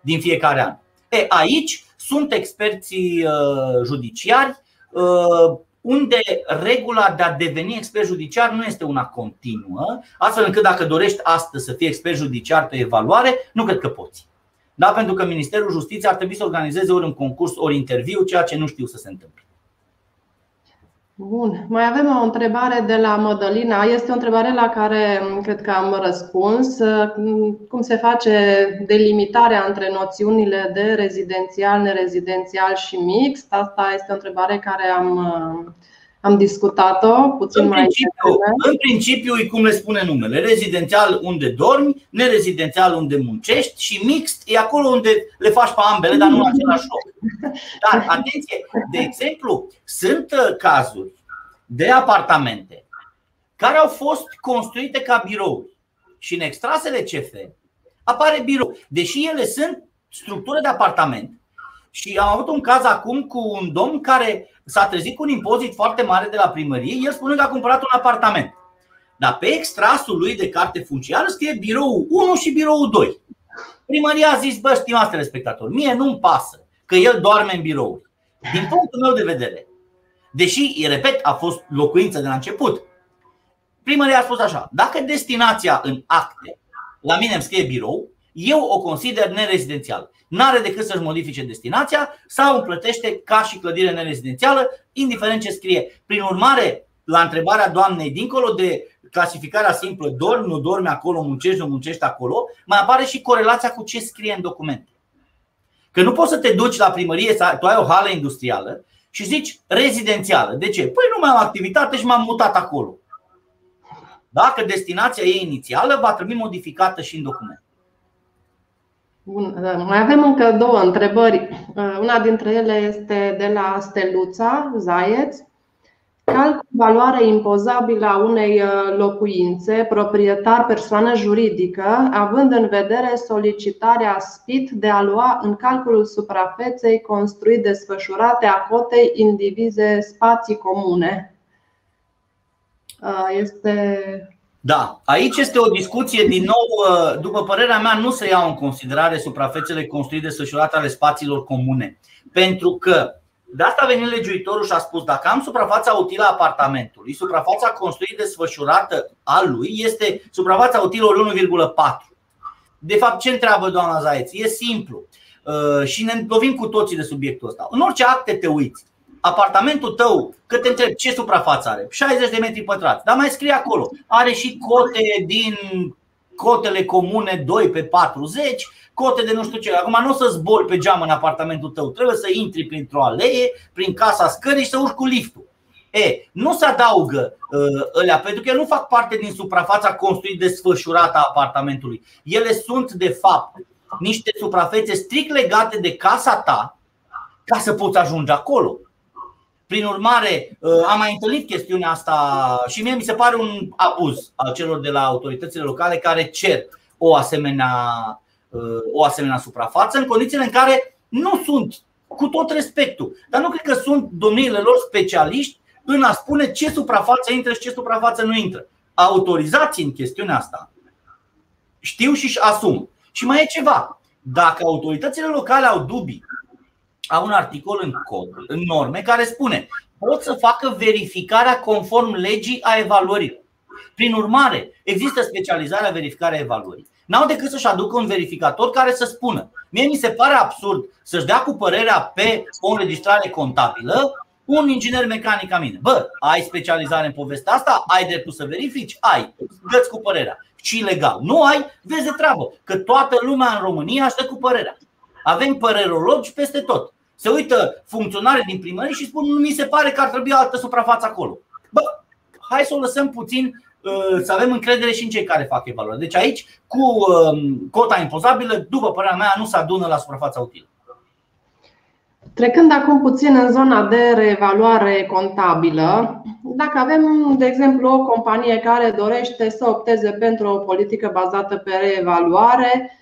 din fiecare an. E, aici sunt experții uh, judiciari uh, unde regula de a deveni expert judiciar nu este una continuă, astfel încât dacă dorești astăzi să fii expert judiciar pe evaluare, nu cred că poți. Da, pentru că Ministerul Justiției ar trebui să organizeze ori un concurs, ori interviu, ceea ce nu știu să se întâmple. Bun. Mai avem o întrebare de la Mădălina. Este o întrebare la care cred că am răspuns. Cum se face delimitarea între noțiunile de rezidențial, nerezidențial și mixt? Asta este o întrebare care am, am discutat-o puțin în mai principiu, În principiu e cum le spune numele. Rezidențial unde dormi, nerezidențial unde muncești și mixt e acolo unde le faci pe ambele, dar nu în același loc. Dar atenție, de exemplu, sunt uh, cazuri de apartamente care au fost construite ca birouri și în extrasele CF apare birou. Deși ele sunt structură de apartament și am avut un caz acum cu un domn care s-a trezit cu un impozit foarte mare de la primărie, el spune că a cumpărat un apartament. Dar pe extrasul lui de carte funciară scrie birou 1 și birou 2. Primăria a zis, bă, stimați respectatori, mie nu-mi pasă că el doarme în birouri. Din punctul meu de vedere, deși, repet, a fost locuință de la început, Primăria a spus așa, dacă destinația în acte la mine îmi scrie birou, eu o consider nerezidențială. N-are decât să-și modifice destinația sau îmi plătește ca și clădire nerezidențială, indiferent ce scrie. Prin urmare, la întrebarea doamnei, dincolo de clasificarea simplă, dormi, nu dormi acolo, muncești, nu muncești acolo, mai apare și corelația cu ce scrie în document. Că nu poți să te duci la primărie, să tu ai o hală industrială și zici rezidențială. De ce? Păi nu mai am activitate și m-am mutat acolo. Dacă destinația e inițială, va trebui modificată și în document. Bun. Da, mai avem încă două întrebări. Una dintre ele este de la Steluța Zaieț. Calcul valoare impozabilă a unei uh, locuințe, proprietar persoană juridică, având în vedere solicitarea SPIT de a lua în calculul suprafeței construit desfășurate a cotei indivize spații comune. Uh, este da, aici este o discuție, din nou, uh, după părerea mea, nu se iau în considerare suprafețele construite desfășurate ale spațiilor comune. Pentru că de asta a venit legiuitorul și a spus dacă am suprafața utilă a apartamentului, suprafața construit desfășurată a lui este suprafața utilă 1,4. De fapt, ce întreabă doamna Zaeț? E simplu. Uh, și ne lovim cu toții de subiectul ăsta. În orice acte te uiți, apartamentul tău, că te întreb ce suprafață are? 60 de metri pătrați. Dar mai scrie acolo. Are și cote din cotele comune 2 pe 40, cote de nu știu ce. Acum nu o să zbori pe geam în apartamentul tău, trebuie să intri printr-o alee, prin casa scării și să urci cu liftul. E, nu se adaugă uh, ălea, pentru că ele nu fac parte din suprafața construit desfășurată a apartamentului. Ele sunt, de fapt, niște suprafețe strict legate de casa ta ca să poți ajunge acolo. Prin urmare, uh, am mai întâlnit chestiunea asta și mie mi se pare un abuz al celor de la autoritățile locale care cer o asemenea, uh, o asemenea suprafață în condițiile în care nu sunt, cu tot respectul, dar nu cred că sunt domniile lor specialiști în a spune ce suprafață intră și ce suprafață nu intră. Autorizați în chestiunea asta. Știu și asum. Și mai e ceva. Dacă autoritățile locale au dubii au un articol în cod, în norme, care spune pot să facă verificarea conform legii a evaluării. Prin urmare, există specializarea verificarea evaluării. N-au decât să-și aducă un verificator care să spună Mie mi se pare absurd să-și dea cu părerea pe o înregistrare contabilă un inginer mecanic ca mine. Bă, ai specializare în povestea asta? Ai dreptul să verifici? Ai. dă cu părerea. Și legal. Nu ai? Vezi de treabă. Că toată lumea în România aștept cu părerea. Avem părerologi peste tot se uită funcționare din primărie și spun nu mi se pare că ar trebui altă suprafață acolo. Bă, hai să o lăsăm puțin uh, să avem încredere și în cei care fac evaluare. Deci aici, cu um, cota impozabilă, după părerea mea, nu se adună la suprafața utilă. Trecând acum puțin în zona de reevaluare contabilă, dacă avem, de exemplu, o companie care dorește să opteze pentru o politică bazată pe reevaluare, Uh,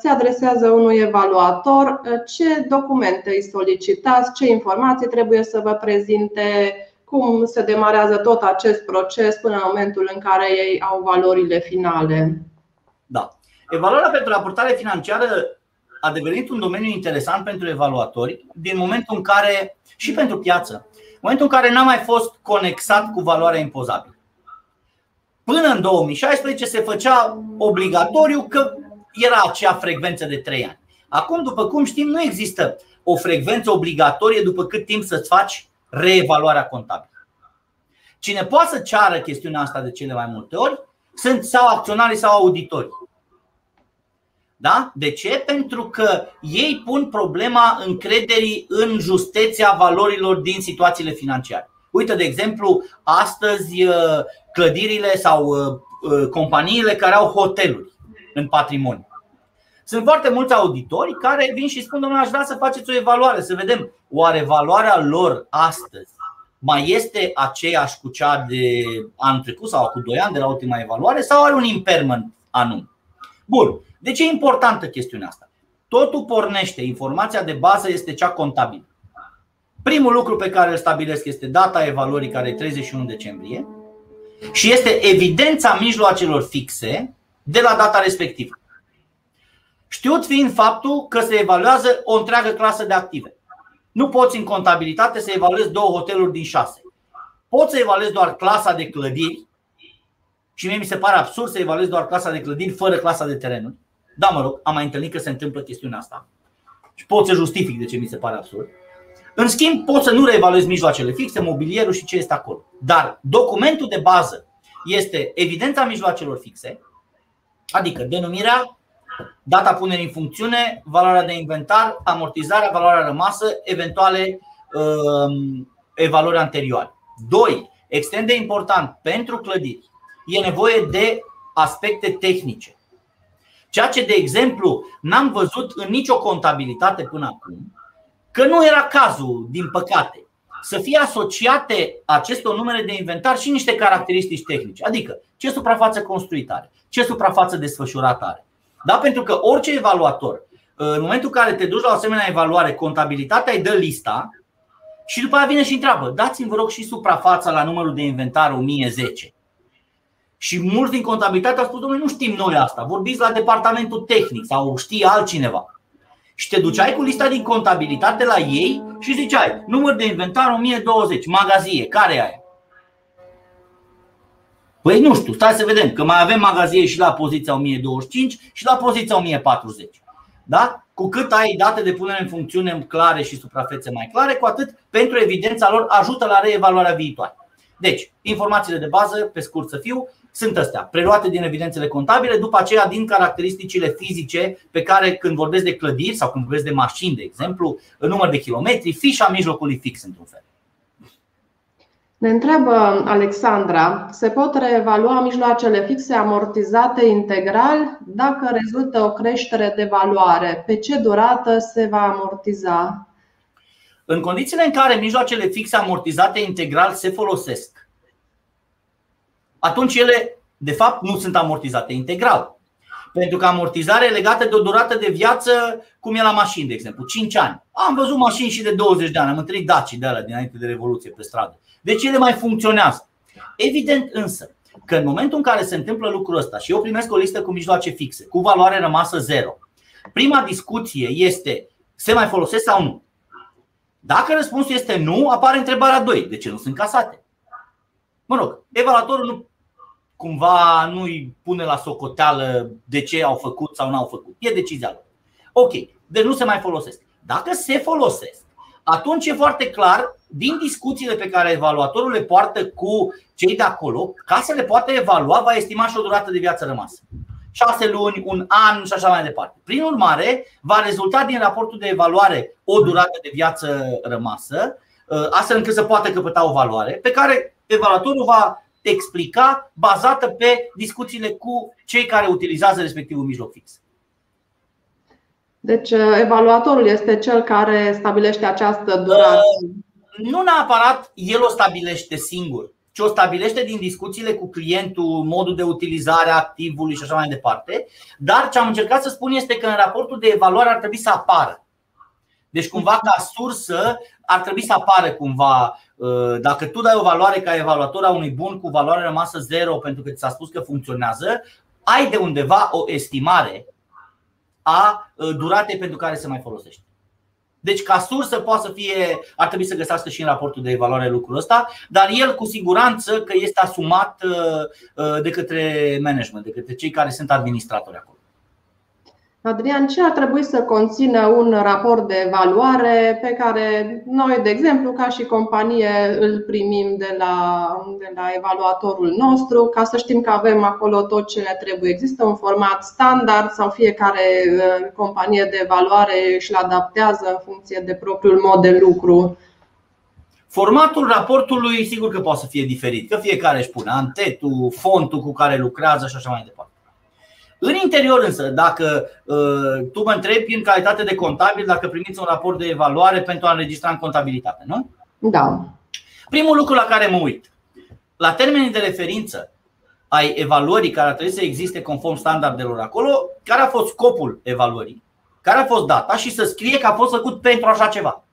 se adresează unui evaluator uh, ce documente îi solicitați, ce informații trebuie să vă prezinte, cum se demarează tot acest proces până în momentul în care ei au valorile finale. Da. Evaluarea pentru raportare financiară a devenit un domeniu interesant pentru evaluatori din momentul în care și pentru piață, în momentul în care n-a mai fost conexat cu valoarea impozabilă. Până în 2016 se făcea obligatoriu că era acea frecvență de 3 ani. Acum, după cum știm, nu există o frecvență obligatorie după cât timp să-ți faci reevaluarea contabilă. Cine poate să ceară chestiunea asta de cele mai multe ori sunt sau acționarii sau auditorii. Da? De ce? Pentru că ei pun problema încrederii în justeția valorilor din situațiile financiare. Uite, de exemplu, astăzi uh, clădirile sau uh, uh, companiile care au hoteluri în patrimoniu. Sunt foarte mulți auditori care vin și spun, domnule, aș vrea să faceți o evaluare, să vedem oare valoarea lor astăzi mai este aceeași cu cea de anul trecut sau cu 2 ani de la ultima evaluare sau are un impairment anum. Bun. De ce e importantă chestiunea asta? Totul pornește, informația de bază este cea contabilă. Primul lucru pe care îl stabilesc este data evaluării care e 31 decembrie și este evidența mijloacelor fixe de la data respectivă. Știut fiind faptul că se evaluează o întreagă clasă de active. Nu poți în contabilitate să evaluezi două hoteluri din șase. Poți să evaluezi doar clasa de clădiri și mie mi se pare absurd să evaluez doar clasa de clădiri fără clasa de terenuri. Da, mă rog, am mai întâlnit că se întâmplă chestiunea asta și pot să justific de ce mi se pare absurd. În schimb, pot să nu reevaluez mijloacele fixe, mobilierul și ce este acolo. Dar documentul de bază este evidența mijloacelor fixe, adică denumirea, data punerii în funcțiune, valoarea de inventar, amortizarea, valoarea rămasă, eventuale uh, evaluări anterioare. 2. Extrem de important pentru clădiri, e nevoie de aspecte tehnice. Ceea ce, de exemplu, n-am văzut în nicio contabilitate până acum, că nu era cazul, din păcate, să fie asociate acestor numere de inventar și niște caracteristici tehnice. Adică ce suprafață construită are, ce suprafață desfășurată are. Da? Pentru că orice evaluator, în momentul în care te duci la o asemenea evaluare, contabilitatea îi dă lista și după aia vine și întreabă, dați-mi vă rog și suprafața la numărul de inventar 1010. Și mulți din contabilitate au spus, domnule, nu știm noi asta, vorbiți la departamentul tehnic sau știe altcineva. Și te duceai cu lista din contabilitate la ei și ziceai, număr de inventar 1020, magazie, care e aia? Păi nu știu, stai să vedem, că mai avem magazie și la poziția 1025 și la poziția 1040. Da? Cu cât ai date de punere în funcțiune clare și suprafețe mai clare, cu atât pentru evidența lor ajută la reevaluarea viitoare. Deci, informațiile de bază, pe scurt să fiu, sunt astea, preluate din evidențele contabile, după aceea din caracteristicile fizice pe care când vorbesc de clădiri sau când vorbesc de mașini, de exemplu, număr de kilometri, fișa mijlocului fix într-un fel. Ne întreabă Alexandra, se pot reevalua mijloacele fixe amortizate integral dacă rezultă o creștere de valoare? Pe ce durată se va amortiza? În condițiile în care mijloacele fixe amortizate integral se folosesc, atunci ele, de fapt, nu sunt amortizate integral. Pentru că amortizarea e legată de o durată de viață, cum e la mașini, de exemplu, 5 ani. Am văzut mașini și de 20 de ani, am întâlnit Daci de alea dinainte de Revoluție pe stradă. Deci ele mai funcționează. Evident însă că în momentul în care se întâmplă lucrul ăsta și eu primesc o listă cu mijloace fixe, cu valoare rămasă zero, prima discuție este se mai folosesc sau nu? Dacă răspunsul este nu, apare întrebarea 2. De ce nu sunt casate? Mă rog, evaluatorul nu cumva nu îi pune la socoteală de ce au făcut sau nu au făcut. E decizia lor. Ok, deci nu se mai folosesc. Dacă se folosesc, atunci e foarte clar din discuțiile pe care evaluatorul le poartă cu cei de acolo, ca să le poată evalua, va estima și o durată de viață rămasă. 6 luni, un an și așa mai departe. Prin urmare, va rezulta din raportul de evaluare o durată de viață rămasă, ă, astfel încât să poată căpăta o valoare pe care evaluatorul va explica bazată pe discuțiile cu cei care utilizează respectivul mijloc fix. Deci, evaluatorul este cel care stabilește această durată. Nu neapărat el o stabilește singur, ci o stabilește din discuțiile cu clientul, modul de utilizare a activului și așa mai departe. Dar ce am încercat să spun este că în raportul de evaluare ar trebui să apară. Deci, cumva, ca sursă, ar trebui să apară cumva Uh, dacă tu dai o valoare ca evaluator a unui bun cu valoare rămasă zero pentru că ți s-a spus că funcționează, ai de undeva o estimare a uh, duratei pentru care se mai folosește. Deci, ca sursă, poate să fie, ar trebui să găsească și în raportul de evaluare lucrul ăsta, dar el cu siguranță că este asumat uh, de către management, de către cei care sunt administratori acolo. Adrian, ce ar trebui să conțină un raport de evaluare pe care noi, de exemplu, ca și companie, îl primim de la, de la evaluatorul nostru, ca să știm că avem acolo tot ce ne trebuie? Există un format standard sau fiecare uh, companie de evaluare își adaptează în funcție de propriul mod de lucru? Formatul raportului, sigur că poate să fie diferit, că fiecare își pune antetul, fontul cu care lucrează și așa mai departe. În interior însă, dacă uh, tu mă întrebi în calitate de contabil dacă primiți un raport de evaluare pentru a înregistra în contabilitate, nu? Da. Primul lucru la care mă uit, la termenii de referință ai evaluării care ar trebui să existe conform standardelor acolo, care a fost scopul evaluării, care a fost data și să scrie că a fost făcut pentru așa ceva.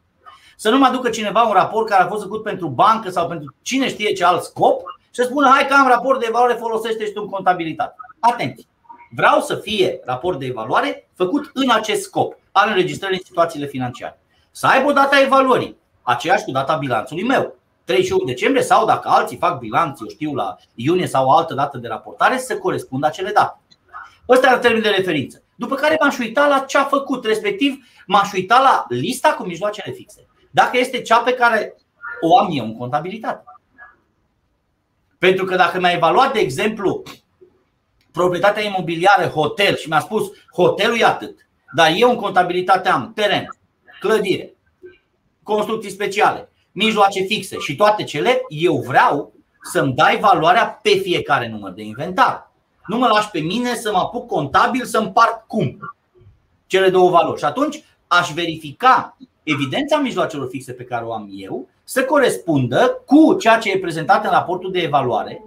Să nu mă aducă cineva un raport care a fost făcut pentru bancă sau pentru cine știe ce alt scop și să spună hai că am raport de evaluare, folosește și tu în contabilitate. Atenție! Vreau să fie raport de evaluare făcut în acest scop al înregistrării în situațiile financiare. Să aibă data evaluării, aceeași cu data bilanțului meu. 31 decembrie sau dacă alții fac bilanț, eu știu, la iunie sau o altă dată de raportare, să corespundă acele date. Ăsta era termen de referință. După care m-aș uita la ce a făcut, respectiv m-aș uita la lista cu mijloacele fixe. Dacă este cea pe care o am eu în contabilitate. Pentru că dacă mi-a evaluat, de exemplu, proprietatea imobiliară, hotel și mi-a spus hotelul e atât, dar eu în contabilitate am teren, clădire, construcții speciale, mijloace fixe și toate cele, eu vreau să-mi dai valoarea pe fiecare număr de inventar. Nu mă lași pe mine să mă apuc contabil să împart cum cele două valori. Și atunci aș verifica evidența mijloacelor fixe pe care o am eu să corespundă cu ceea ce e prezentat în raportul de evaluare.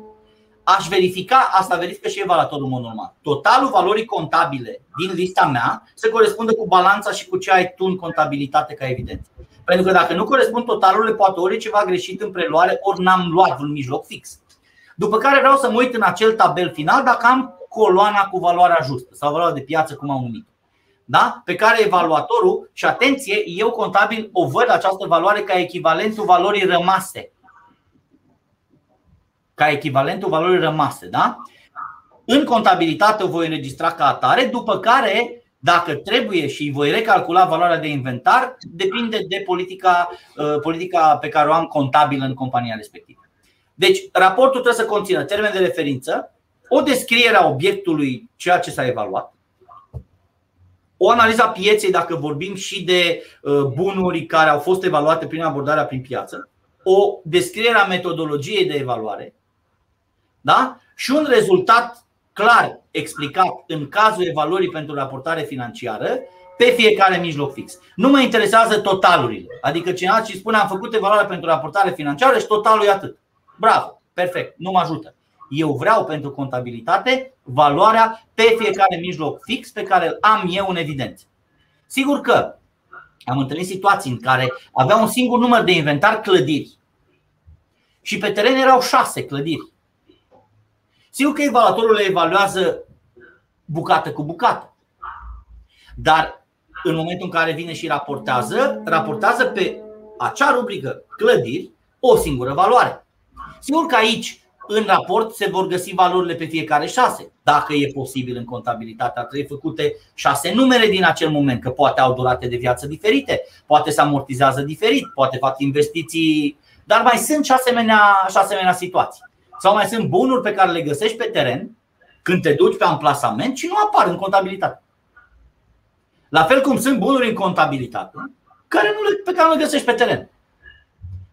Aș verifica, asta verifică și evaluatorul în mod normal, totalul valorii contabile din lista mea să corespundă cu balanța și cu ce ai tu în contabilitate ca evidență. Pentru că dacă nu corespund totalurile, poate ori e ceva greșit în preluare, ori n-am luat un mijloc fix. După care vreau să mă uit în acel tabel final dacă am coloana cu valoarea justă sau valoarea de piață, cum am numit da? pe care evaluatorul, și atenție, eu contabil o văd această valoare ca echivalentul valorii rămase. Ca echivalentul valorii rămase. Da? În contabilitate o voi înregistra ca atare, după care dacă trebuie și voi recalcula valoarea de inventar, depinde de politica, uh, politica pe care o am contabilă în compania respectivă. Deci, raportul trebuie să conțină termen de referință, o descriere a obiectului, ceea ce s-a evaluat, o analiză a pieței, dacă vorbim și de uh, bunuri care au fost evaluate prin abordarea prin piață, o descriere a metodologiei de evaluare da? și un rezultat clar explicat în cazul evaluării pentru raportare financiară pe fiecare mijloc fix. Nu mă interesează totalurile. Adică cineva ce spune am făcut evaluarea pentru raportare financiară și totalul e atât. Bravo, perfect, nu mă ajută. Eu vreau pentru contabilitate valoarea pe fiecare mijloc fix pe care îl am eu în evidență. Sigur că am întâlnit situații în care aveam un singur număr de inventar clădiri și pe teren erau șase clădiri. Sigur că evaluatorul le evaluează bucată cu bucată. Dar în momentul în care vine și raportează, raportează pe acea rubrică clădiri o singură valoare. Sigur că aici în raport se vor găsi valorile pe fiecare șase. Dacă e posibil în contabilitate, ar trebui făcute șase numere din acel moment, că poate au durate de viață diferite, poate se amortizează diferit, poate fac investiții, dar mai sunt și asemenea, și asemenea situații. Sau mai sunt bunuri pe care le găsești pe teren când te duci pe amplasament și nu apar în contabilitate. La fel cum sunt bunuri în contabilitate care nu le, pe care nu le găsești pe teren.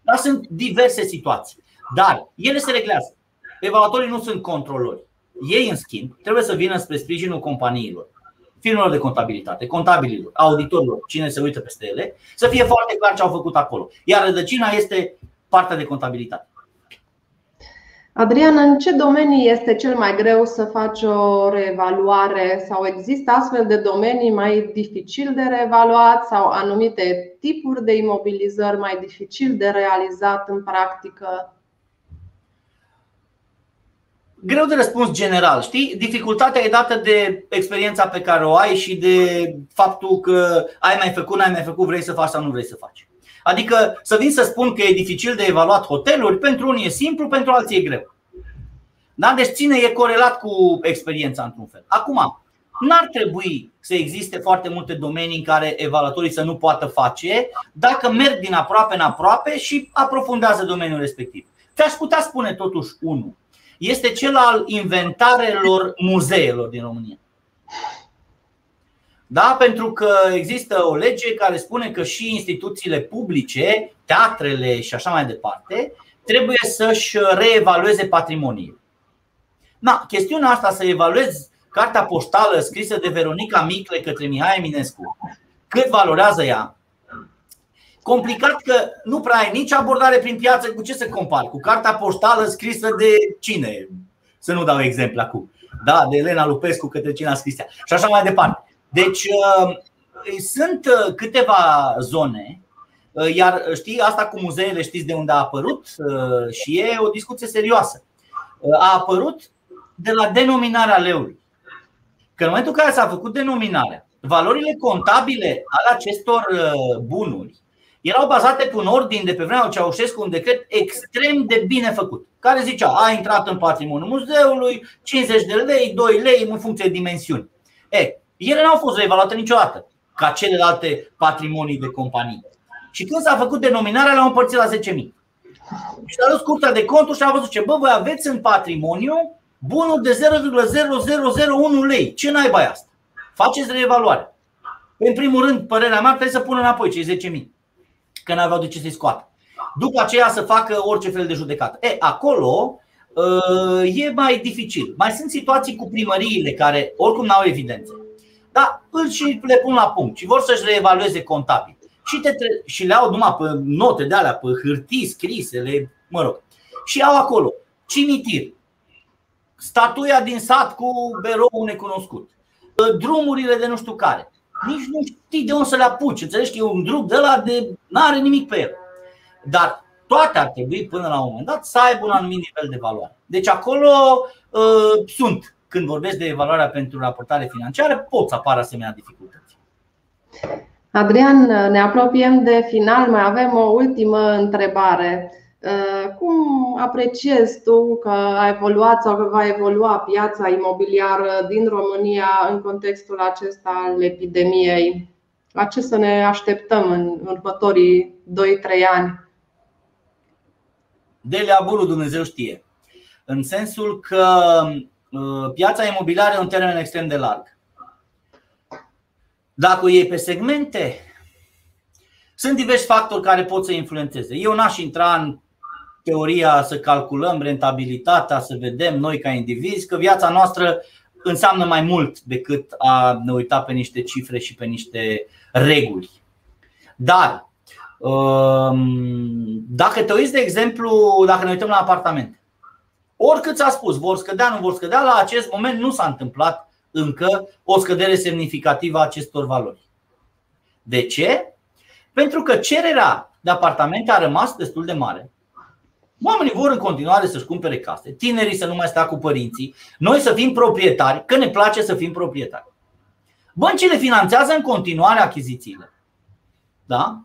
Dar sunt diverse situații. Dar ele se reglează. Evaluatorii nu sunt controlori. Ei, în schimb, trebuie să vină spre sprijinul companiilor, firmelor de contabilitate, contabililor, auditorilor, cine se uită peste ele, să fie foarte clar ce au făcut acolo. Iar rădăcina este partea de contabilitate. Adrian, în ce domenii este cel mai greu să faci o reevaluare sau există astfel de domenii mai dificil de reevaluat sau anumite tipuri de imobilizări mai dificil de realizat în practică? Greu de răspuns general, știi? Dificultatea e dată de experiența pe care o ai și de faptul că ai mai făcut, n-ai mai făcut, vrei să faci sau nu vrei să faci. Adică să vin să spun că e dificil de evaluat hoteluri, pentru unii e simplu, pentru alții e greu. Da? Deci ține, e corelat cu experiența într-un fel. Acum, n-ar trebui să existe foarte multe domenii în care evaluatorii să nu poată face dacă merg din aproape în aproape și aprofundează domeniul respectiv. Te-aș putea spune totuși unul este cel al inventarelor muzeelor din România. Da, pentru că există o lege care spune că și instituțiile publice, teatrele și așa mai departe, trebuie să-și reevalueze patrimoniul. Na, chestiunea asta să evaluezi cartea poștală scrisă de Veronica Micle către Mihai Eminescu, cât valorează ea, complicat că nu prea ai nici abordare prin piață, cu ce să compari? Cu cartea poștală scrisă de cine? Să nu dau exemplu acum. Da, de Elena Lupescu către cine a scris ea. Și așa mai departe. Deci uh, sunt uh, câteva zone uh, iar știi, asta cu muzeele știți de unde a apărut și e o discuție serioasă. A apărut de la denominarea leului. Că în momentul în care s-a făcut denominarea, valorile contabile ale acestor bunuri erau bazate pe un ordin de pe vremea Ceaușescu, un decret extrem de bine făcut, care zicea a intrat în patrimoniul muzeului, 50 de lei, 2 lei în funcție de dimensiuni. E, ele n-au fost reevaluate niciodată ca celelalte patrimonii de companii. Și când s-a făcut denominarea, le-au împărțit la 10.000. Și a dus curtea de conturi și a văzut ce, bă, voi aveți în patrimoniu bunul de 0,0001 lei. Ce naiba e asta? Faceți reevaluare. În primul rând, părerea mea, trebuie să pună înapoi cei 10.000 că n-aveau de ce să-i scoată. După aceea să facă orice fel de judecată. E, acolo uh, e mai dificil. Mai sunt situații cu primăriile care oricum n-au evidențe. Dar îl și le pun la punct și vor să-și reevalueze contabil. Și, te tre- și le au numai pe note de alea, pe hârtii scrise, le, mă rog. Și au acolo cimitir, statuia din sat cu berou necunoscut, drumurile de nu știu care, nici nu știi de unde să le apuci. Înțelegi că e un drum de la de n-are nimic pe el. Dar toate ar trebui până la un moment dat să aibă un anumit nivel de valoare. Deci acolo uh, sunt, când vorbesc de evaluarea pentru raportare financiară, pot să apară asemenea dificultăți. Adrian, ne apropiem de final, mai avem o ultimă întrebare. Uh, cum apreciezi tu că a evoluat sau că va evolua piața imobiliară din România în contextul acesta al epidemiei? La ce să ne așteptăm în următorii 2-3 ani? De leabulul Dumnezeu știe. În sensul că uh, piața imobiliară e un termen extrem de larg. Dacă o iei pe segmente, sunt diversi factori care pot să influențeze. Eu n-aș intra în teoria să calculăm rentabilitatea, să vedem noi ca indivizi că viața noastră înseamnă mai mult decât a ne uita pe niște cifre și pe niște reguli. Dar um, dacă te uiți, de exemplu, dacă ne uităm la apartamente, oricât s-a spus, vor scădea, nu vor scădea, la acest moment nu s-a întâmplat încă o scădere semnificativă a acestor valori. De ce? Pentru că cererea de apartamente a rămas destul de mare. Oamenii vor în continuare să-și cumpere case, tinerii să nu mai stea cu părinții, noi să fim proprietari, că ne place să fim proprietari. Băncile finanțează în continuare achizițiile. Da?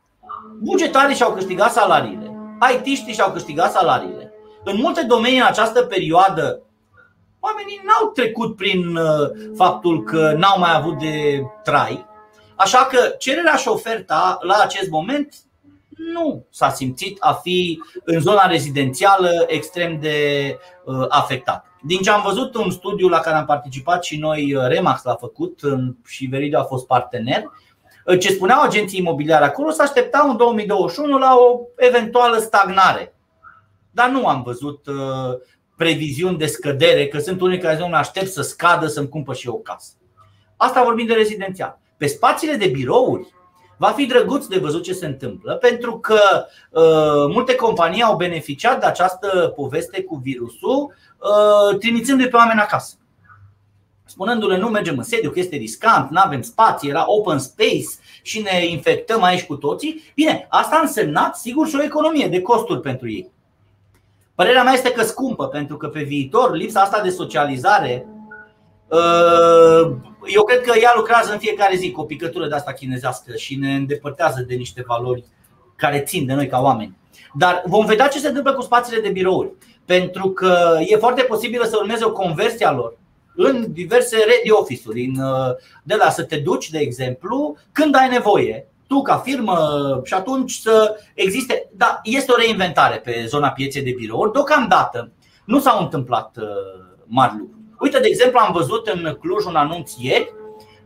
Bugetarii și-au câștigat salariile, IT-știi și-au câștigat salariile. În multe domenii în această perioadă oamenii n-au trecut prin uh, faptul că n-au mai avut de trai. Așa că cererea și oferta la acest moment nu s-a simțit a fi în zona rezidențială extrem de uh, afectat. Din ce am văzut un studiu la care am participat și noi, uh, Remax l-a făcut și Veridio a fost partener, uh, ce spuneau agenții imobiliare acolo, să așteptau în 2021 la o eventuală stagnare. Dar nu am văzut previziuni de scădere, că sunt unii care zic, aștept să scadă să-mi cumpăr și eu o casă. Asta vorbim de rezidențial. Pe spațiile de birouri, Va fi drăguț de văzut ce se întâmplă, pentru că uh, multe companii au beneficiat de această poveste cu virusul, uh, trimițându-i pe oameni acasă. Spunându-le nu mergem în sediu, că este riscant, nu avem spații, era open space și ne infectăm aici cu toții. Bine, asta a însemnat sigur și o economie de costuri pentru ei. Părerea mea este că scumpă, pentru că pe viitor lipsa asta de socializare uh, eu cred că ea lucrează în fiecare zi cu o picătură de asta chinezească și ne îndepărtează de niște valori care țin de noi ca oameni. Dar vom vedea ce se întâmplă cu spațiile de birouri. Pentru că e foarte posibil să urmeze o conversie a lor în diverse ready office-uri, de la să te duci, de exemplu, când ai nevoie, tu ca firmă și atunci să existe. Dar este o reinventare pe zona pieței de birouri. Deocamdată nu s-au întâmplat uh, mari lucruri. Uite, de exemplu, am văzut în Cluj un anunț ieri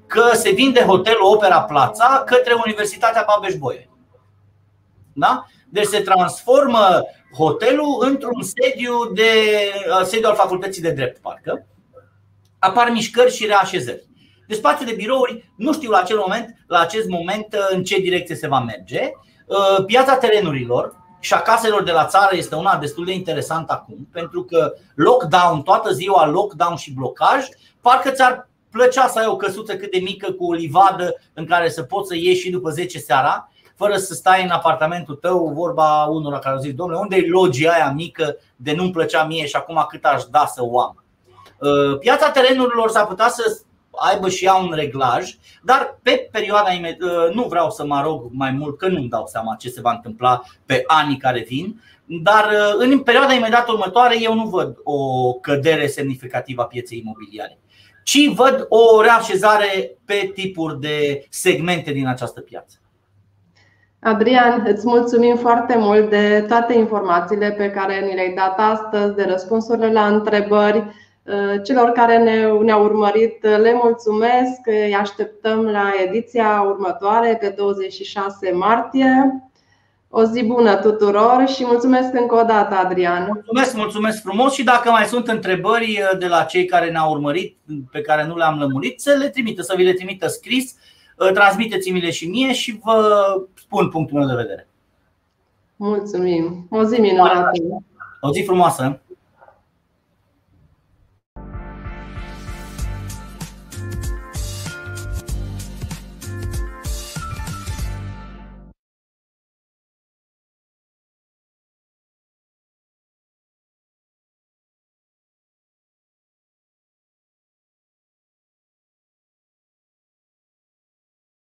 că se vinde hotelul Opera Plața către Universitatea Babeș-Bolyai. Da? Deci se transformă hotelul într-un sediu, de, uh, sediu al facultății de drept, parcă. Apar mișcări și reașezări. De spațiu de birouri, nu știu la acel moment, la acest moment uh, în ce direcție se va merge. Uh, piața terenurilor, și a caselor de la țară este una destul de interesantă acum, pentru că lockdown, toată ziua lockdown și blocaj, parcă ți-ar plăcea să ai o căsuță cât de mică cu o livadă în care să poți să ieși și după 10 seara, fără să stai în apartamentul tău, vorba unora care au zis, domnule, unde e logia aia mică de nu-mi plăcea mie și acum cât aș da să o am. Uh, piața terenurilor s-ar putea să aibă și ea un reglaj, dar pe perioada nu vreau să mă rog mai mult că nu-mi dau seama ce se va întâmpla pe anii care vin, dar în perioada imediat următoare eu nu văd o cădere semnificativă a pieței imobiliare, ci văd o reașezare pe tipuri de segmente din această piață. Adrian, îți mulțumim foarte mult de toate informațiile pe care ni le-ai dat astăzi, de răspunsurile la întrebări. Uh, celor care ne, ne-au urmărit, uh, le mulțumesc. Îi așteptăm la ediția următoare, pe 26 martie. O zi bună tuturor și mulțumesc încă o dată, Adrian. Mulțumesc, mulțumesc frumos și dacă mai sunt întrebări uh, de la cei care ne-au urmărit, pe care nu le-am lămurit, să le trimită, să vi le trimită scris transmiteți-mi-le și mie și vă spun punctul meu de vedere. Mulțumim. O zi minunată. O zi frumoasă.